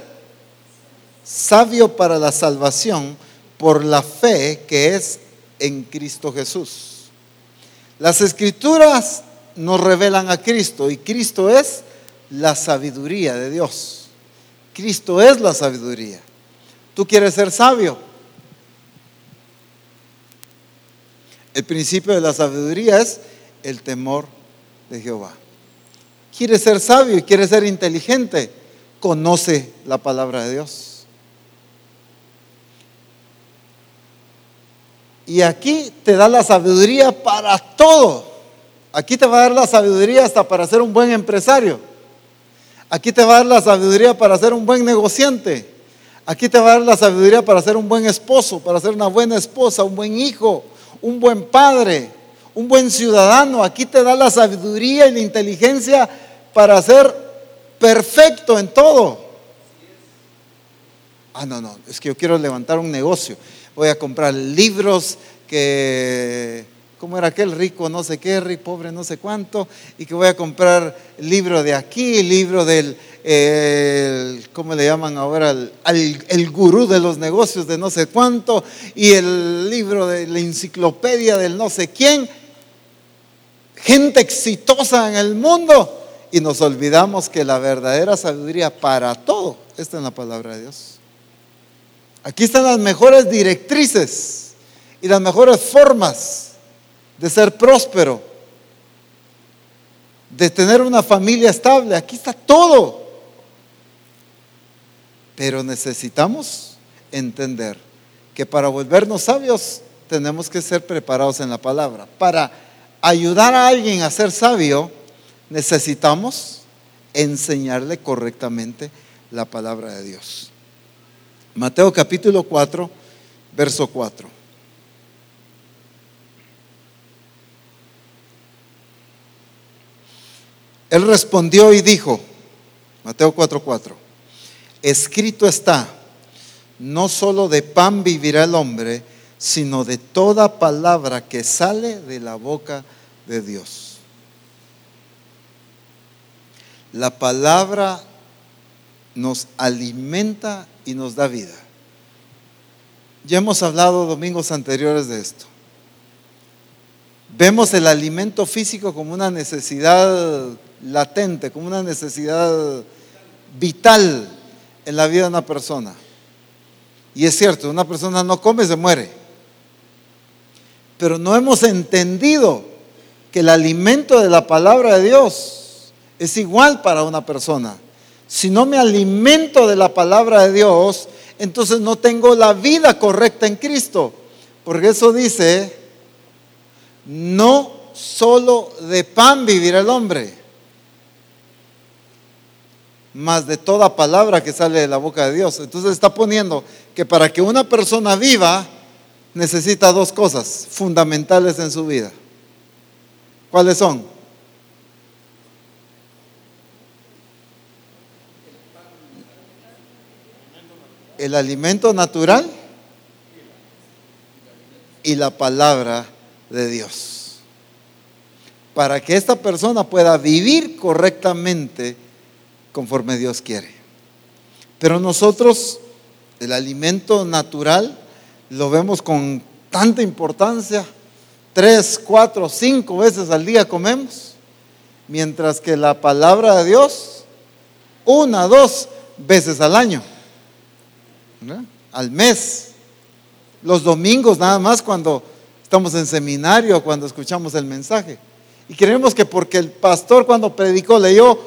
sabio para la salvación por la fe que es en Cristo Jesús. Las escrituras nos revelan a Cristo y Cristo es la sabiduría de Dios. Cristo es la sabiduría. ¿Tú quieres ser sabio? El principio de la sabiduría es el temor de Jehová. ¿Quieres ser sabio y quieres ser inteligente? Conoce la palabra de Dios. Y aquí te da la sabiduría para todo. Aquí te va a dar la sabiduría hasta para ser un buen empresario. Aquí te va a dar la sabiduría para ser un buen negociante. Aquí te va a dar la sabiduría para ser un buen esposo, para ser una buena esposa, un buen hijo, un buen padre, un buen ciudadano. Aquí te da la sabiduría y la inteligencia para ser perfecto en todo. Ah, no, no, es que yo quiero levantar un negocio. Voy a comprar libros que, ¿cómo era aquel rico, no sé qué, rico, pobre, no sé cuánto? Y que voy a comprar libro de aquí, libro del, el- ¿cómo le llaman ahora? El, el gurú de los negocios de no sé cuánto, y el libro de la enciclopedia del no sé quién. Gente exitosa en el mundo. Y nos olvidamos que la verdadera sabiduría para todo está en la palabra de Dios. Aquí están las mejores directrices y las mejores formas de ser próspero, de tener una familia estable. Aquí está todo. Pero necesitamos entender que para volvernos sabios tenemos que ser preparados en la palabra. Para ayudar a alguien a ser sabio, necesitamos enseñarle correctamente la palabra de Dios. Mateo capítulo 4, verso 4. Él respondió y dijo, Mateo 4, 4, escrito está, no solo de pan vivirá el hombre, sino de toda palabra que sale de la boca de Dios. La palabra nos alimenta y nos da vida. Ya hemos hablado domingos anteriores de esto. Vemos el alimento físico como una necesidad latente, como una necesidad vital en la vida de una persona. Y es cierto, una persona no come, se muere. Pero no hemos entendido que el alimento de la palabra de Dios es igual para una persona. Si no me alimento de la palabra de Dios, entonces no tengo la vida correcta en Cristo. Porque eso dice, no solo de pan vivirá el hombre, más de toda palabra que sale de la boca de Dios. Entonces está poniendo que para que una persona viva necesita dos cosas fundamentales en su vida. ¿Cuáles son? El alimento natural y la palabra de Dios. Para que esta persona pueda vivir correctamente conforme Dios quiere. Pero nosotros el alimento natural lo vemos con tanta importancia. Tres, cuatro, cinco veces al día comemos. Mientras que la palabra de Dios, una, dos veces al año. Al mes. Los domingos nada más cuando estamos en seminario, cuando escuchamos el mensaje. Y creemos que porque el pastor cuando predicó leyó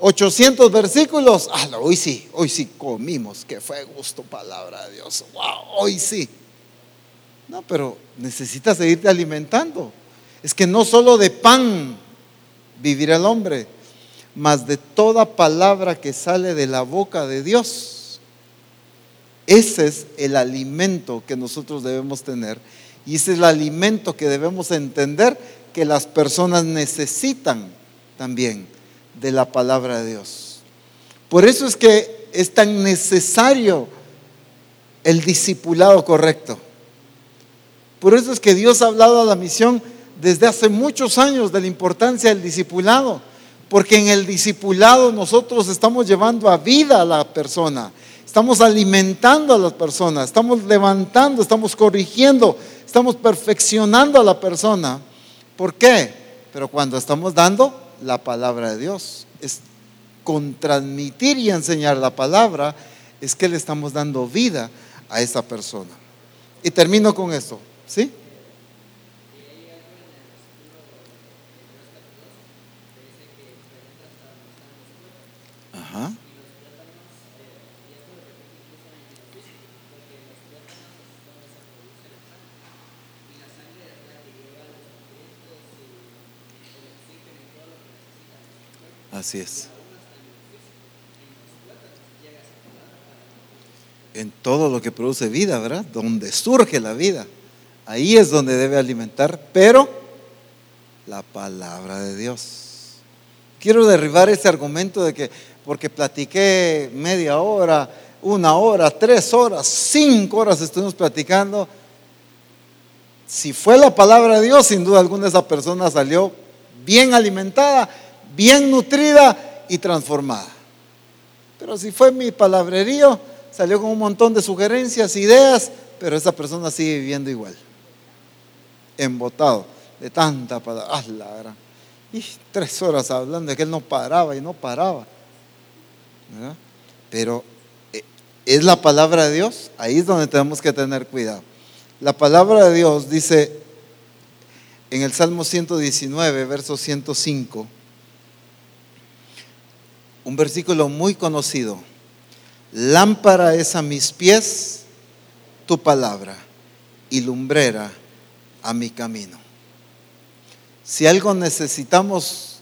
800 versículos, ah, hoy sí, hoy sí comimos, que fue gusto palabra de Dios, wow, hoy sí. No, pero necesitas seguirte alimentando. Es que no solo de pan vivirá el hombre, mas de toda palabra que sale de la boca de Dios. Ese es el alimento que nosotros debemos tener y ese es el alimento que debemos entender que las personas necesitan también de la palabra de Dios. Por eso es que es tan necesario el discipulado correcto. Por eso es que Dios ha hablado a la misión desde hace muchos años de la importancia del discipulado, porque en el discipulado nosotros estamos llevando a vida a la persona, estamos alimentando a las personas, estamos levantando, estamos corrigiendo, estamos perfeccionando a la persona. ¿Por qué? Pero cuando estamos dando la palabra de Dios, es con transmitir y enseñar la palabra, es que le estamos dando vida a esa persona. Y termino con esto, ¿sí? Así es. En todo lo que produce vida, ¿verdad? Donde surge la vida. Ahí es donde debe alimentar, pero la palabra de Dios. Quiero derribar ese argumento de que porque platiqué media hora, una hora, tres horas, cinco horas estuvimos platicando. Si fue la palabra de Dios, sin duda alguna esa persona salió bien alimentada, bien nutrida y transformada. Pero si fue mi palabrerío, salió con un montón de sugerencias, ideas, pero esa persona sigue viviendo igual, embotado de tanta palabra. Ah. Y tres horas hablando que él no paraba y no paraba. Pero eh, es la palabra de Dios, ahí es donde tenemos que tener cuidado. La palabra de Dios dice en el Salmo 119, verso 105, un versículo muy conocido. Lámpara es a mis pies tu palabra y lumbrera a mi camino. Si algo necesitamos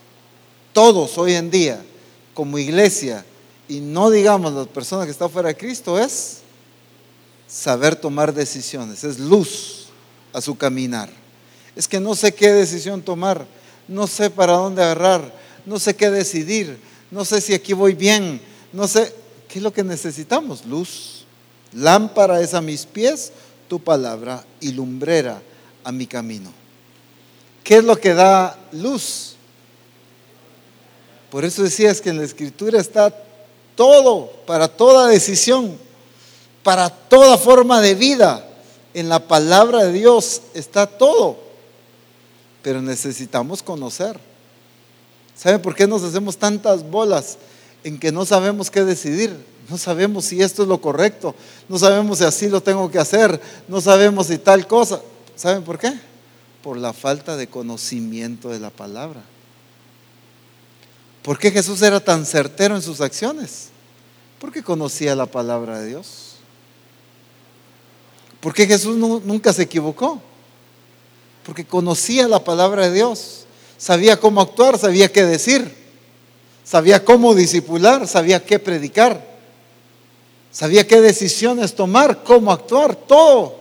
todos hoy en día como iglesia, y no digamos las personas que están fuera de Cristo, es saber tomar decisiones, es luz a su caminar. Es que no sé qué decisión tomar, no sé para dónde agarrar, no sé qué decidir, no sé si aquí voy bien, no sé, ¿qué es lo que necesitamos? Luz. Lámpara es a mis pies tu palabra y lumbrera a mi camino. ¿Qué es lo que da luz? Por eso decías que en la escritura está todo, para toda decisión, para toda forma de vida. En la palabra de Dios está todo. Pero necesitamos conocer. ¿Saben por qué nos hacemos tantas bolas en que no sabemos qué decidir? No sabemos si esto es lo correcto. No sabemos si así lo tengo que hacer. No sabemos si tal cosa. ¿Saben por qué? Por la falta de conocimiento de la palabra. ¿Por qué Jesús era tan certero en sus acciones? Porque conocía la palabra de Dios. ¿Por qué Jesús nu- nunca se equivocó? Porque conocía la palabra de Dios. Sabía cómo actuar, sabía qué decir. Sabía cómo disipular, sabía qué predicar. Sabía qué decisiones tomar, cómo actuar, todo.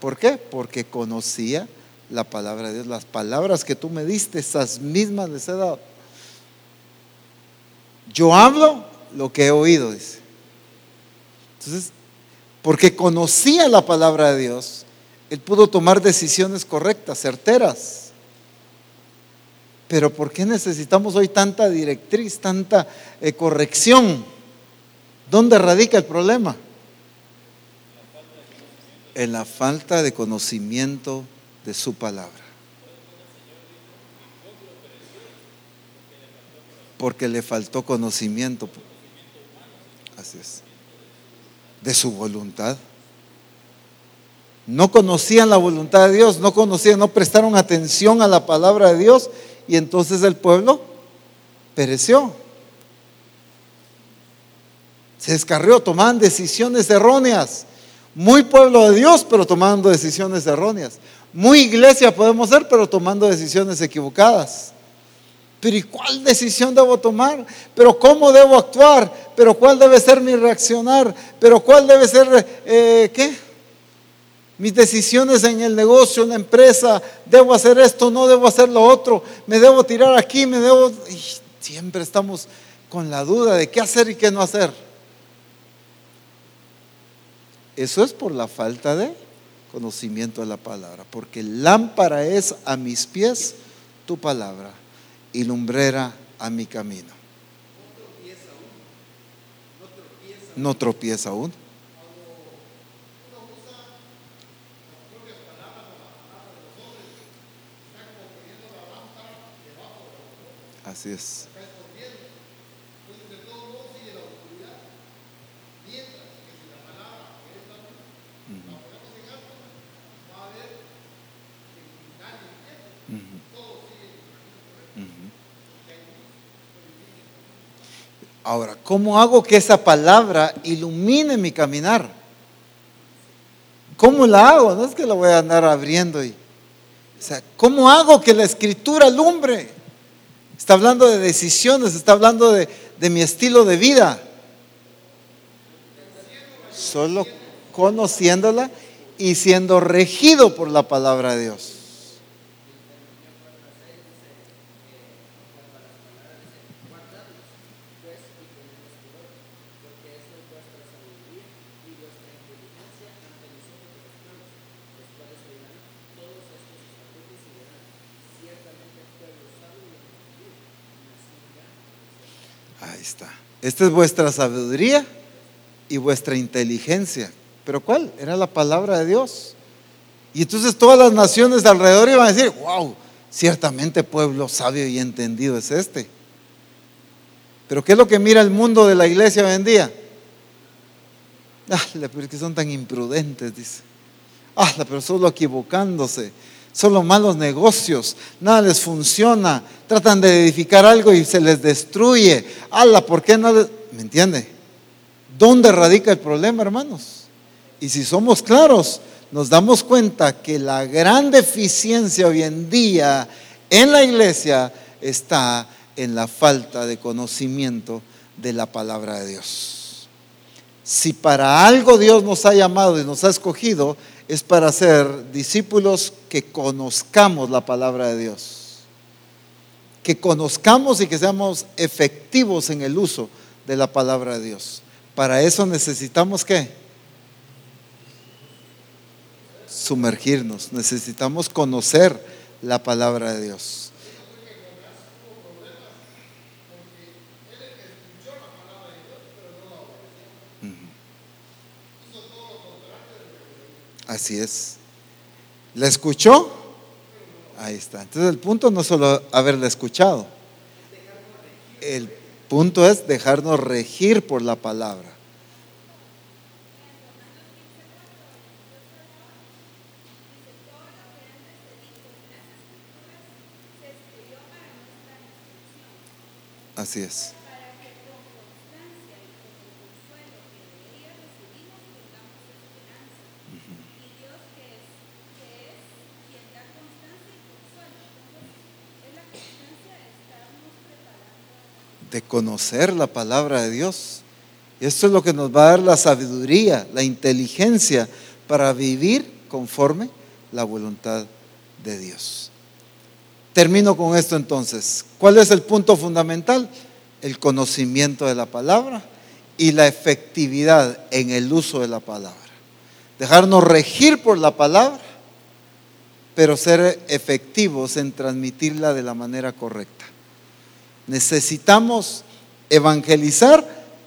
¿Por qué? Porque conocía la palabra de Dios. Las palabras que tú me diste, esas mismas les he dado. Yo hablo lo que he oído, dice. Entonces, porque conocía la palabra de Dios, él pudo tomar decisiones correctas, certeras. Pero ¿por qué necesitamos hoy tanta directriz, tanta eh, corrección? ¿Dónde radica el problema? En la falta de conocimiento de su palabra. Porque le faltó conocimiento. Así es. De su voluntad. No conocían la voluntad de Dios, no conocían, no prestaron atención a la palabra de Dios y entonces el pueblo pereció. Se descarrió, tomaban decisiones erróneas. Muy pueblo de Dios, pero tomando decisiones erróneas. Muy iglesia podemos ser, pero tomando decisiones equivocadas. Pero ¿y cuál decisión debo tomar? ¿Pero cómo debo actuar? ¿Pero cuál debe ser mi reaccionar? ¿Pero cuál debe ser, eh, qué? Mis decisiones en el negocio, en la empresa. ¿Debo hacer esto? ¿No debo hacer lo otro? ¿Me debo tirar aquí? ¿Me debo...? Siempre estamos con la duda de qué hacer y qué no hacer. Eso es por la falta de conocimiento de la palabra, porque lámpara es a mis pies tu palabra y lumbrera a mi camino. No tropieza aún. Así es. Ahora, ¿cómo hago que esa palabra ilumine mi caminar? ¿Cómo la hago? No es que la voy a andar abriendo y, o sea, ¿cómo hago que la escritura alumbre? Está hablando de decisiones, está hablando de, de mi estilo de vida. Solo conociéndola y siendo regido por la palabra de Dios. Ahí está. Esta es vuestra sabiduría y vuestra inteligencia. ¿Pero cuál? Era la palabra de Dios. Y entonces todas las naciones de alrededor iban a decir, wow, ciertamente pueblo sabio y entendido es este. Pero ¿qué es lo que mira el mundo de la iglesia hoy en día? Ah, pero es que son tan imprudentes, dice. Ah, pero solo equivocándose, solo malos negocios, nada les funciona, tratan de edificar algo y se les destruye. Ala, ¿por qué no? ¿Me entiende? ¿Dónde radica el problema, hermanos? Y si somos claros, nos damos cuenta que la gran deficiencia hoy en día en la iglesia está en la falta de conocimiento de la palabra de Dios. Si para algo Dios nos ha llamado y nos ha escogido, es para ser discípulos que conozcamos la palabra de Dios. Que conozcamos y que seamos efectivos en el uso de la palabra de Dios. Para eso necesitamos qué? sumergirnos, necesitamos conocer la palabra de Dios. Así es. ¿La escuchó? Ahí está. Entonces el punto no solo haberla escuchado. El punto es dejarnos regir por la palabra. Así es. De conocer la palabra de Dios. Esto es lo que nos va a dar la sabiduría, la inteligencia para vivir conforme la voluntad de Dios. Termino con esto entonces. ¿Cuál es el punto fundamental? El conocimiento de la palabra y la efectividad en el uso de la palabra. Dejarnos regir por la palabra, pero ser efectivos en transmitirla de la manera correcta. Necesitamos evangelizar,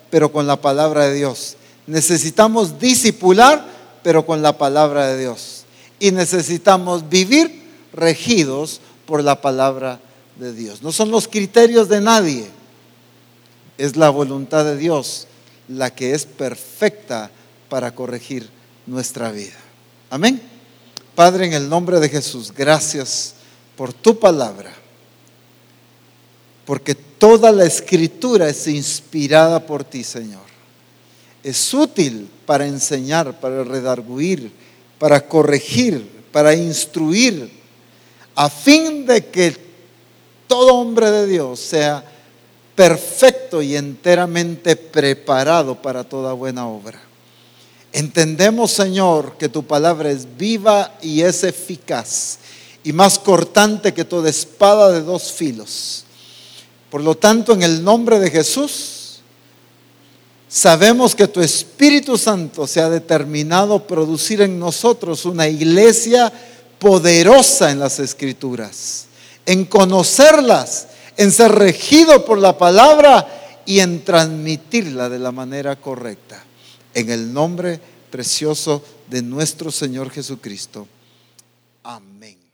pero con la palabra de Dios. Necesitamos disipular, pero con la palabra de Dios. Y necesitamos vivir regidos por la palabra de Dios. No son los criterios de nadie, es la voluntad de Dios la que es perfecta para corregir nuestra vida. Amén. Padre, en el nombre de Jesús, gracias por tu palabra, porque toda la escritura es inspirada por ti, Señor. Es útil para enseñar, para redarguir, para corregir, para instruir a fin de que todo hombre de Dios sea perfecto y enteramente preparado para toda buena obra. Entendemos, Señor, que tu palabra es viva y es eficaz y más cortante que toda espada de dos filos. Por lo tanto, en el nombre de Jesús, sabemos que tu Espíritu Santo se ha determinado producir en nosotros una iglesia poderosa en las escrituras, en conocerlas, en ser regido por la palabra y en transmitirla de la manera correcta. En el nombre precioso de nuestro Señor Jesucristo. Amén.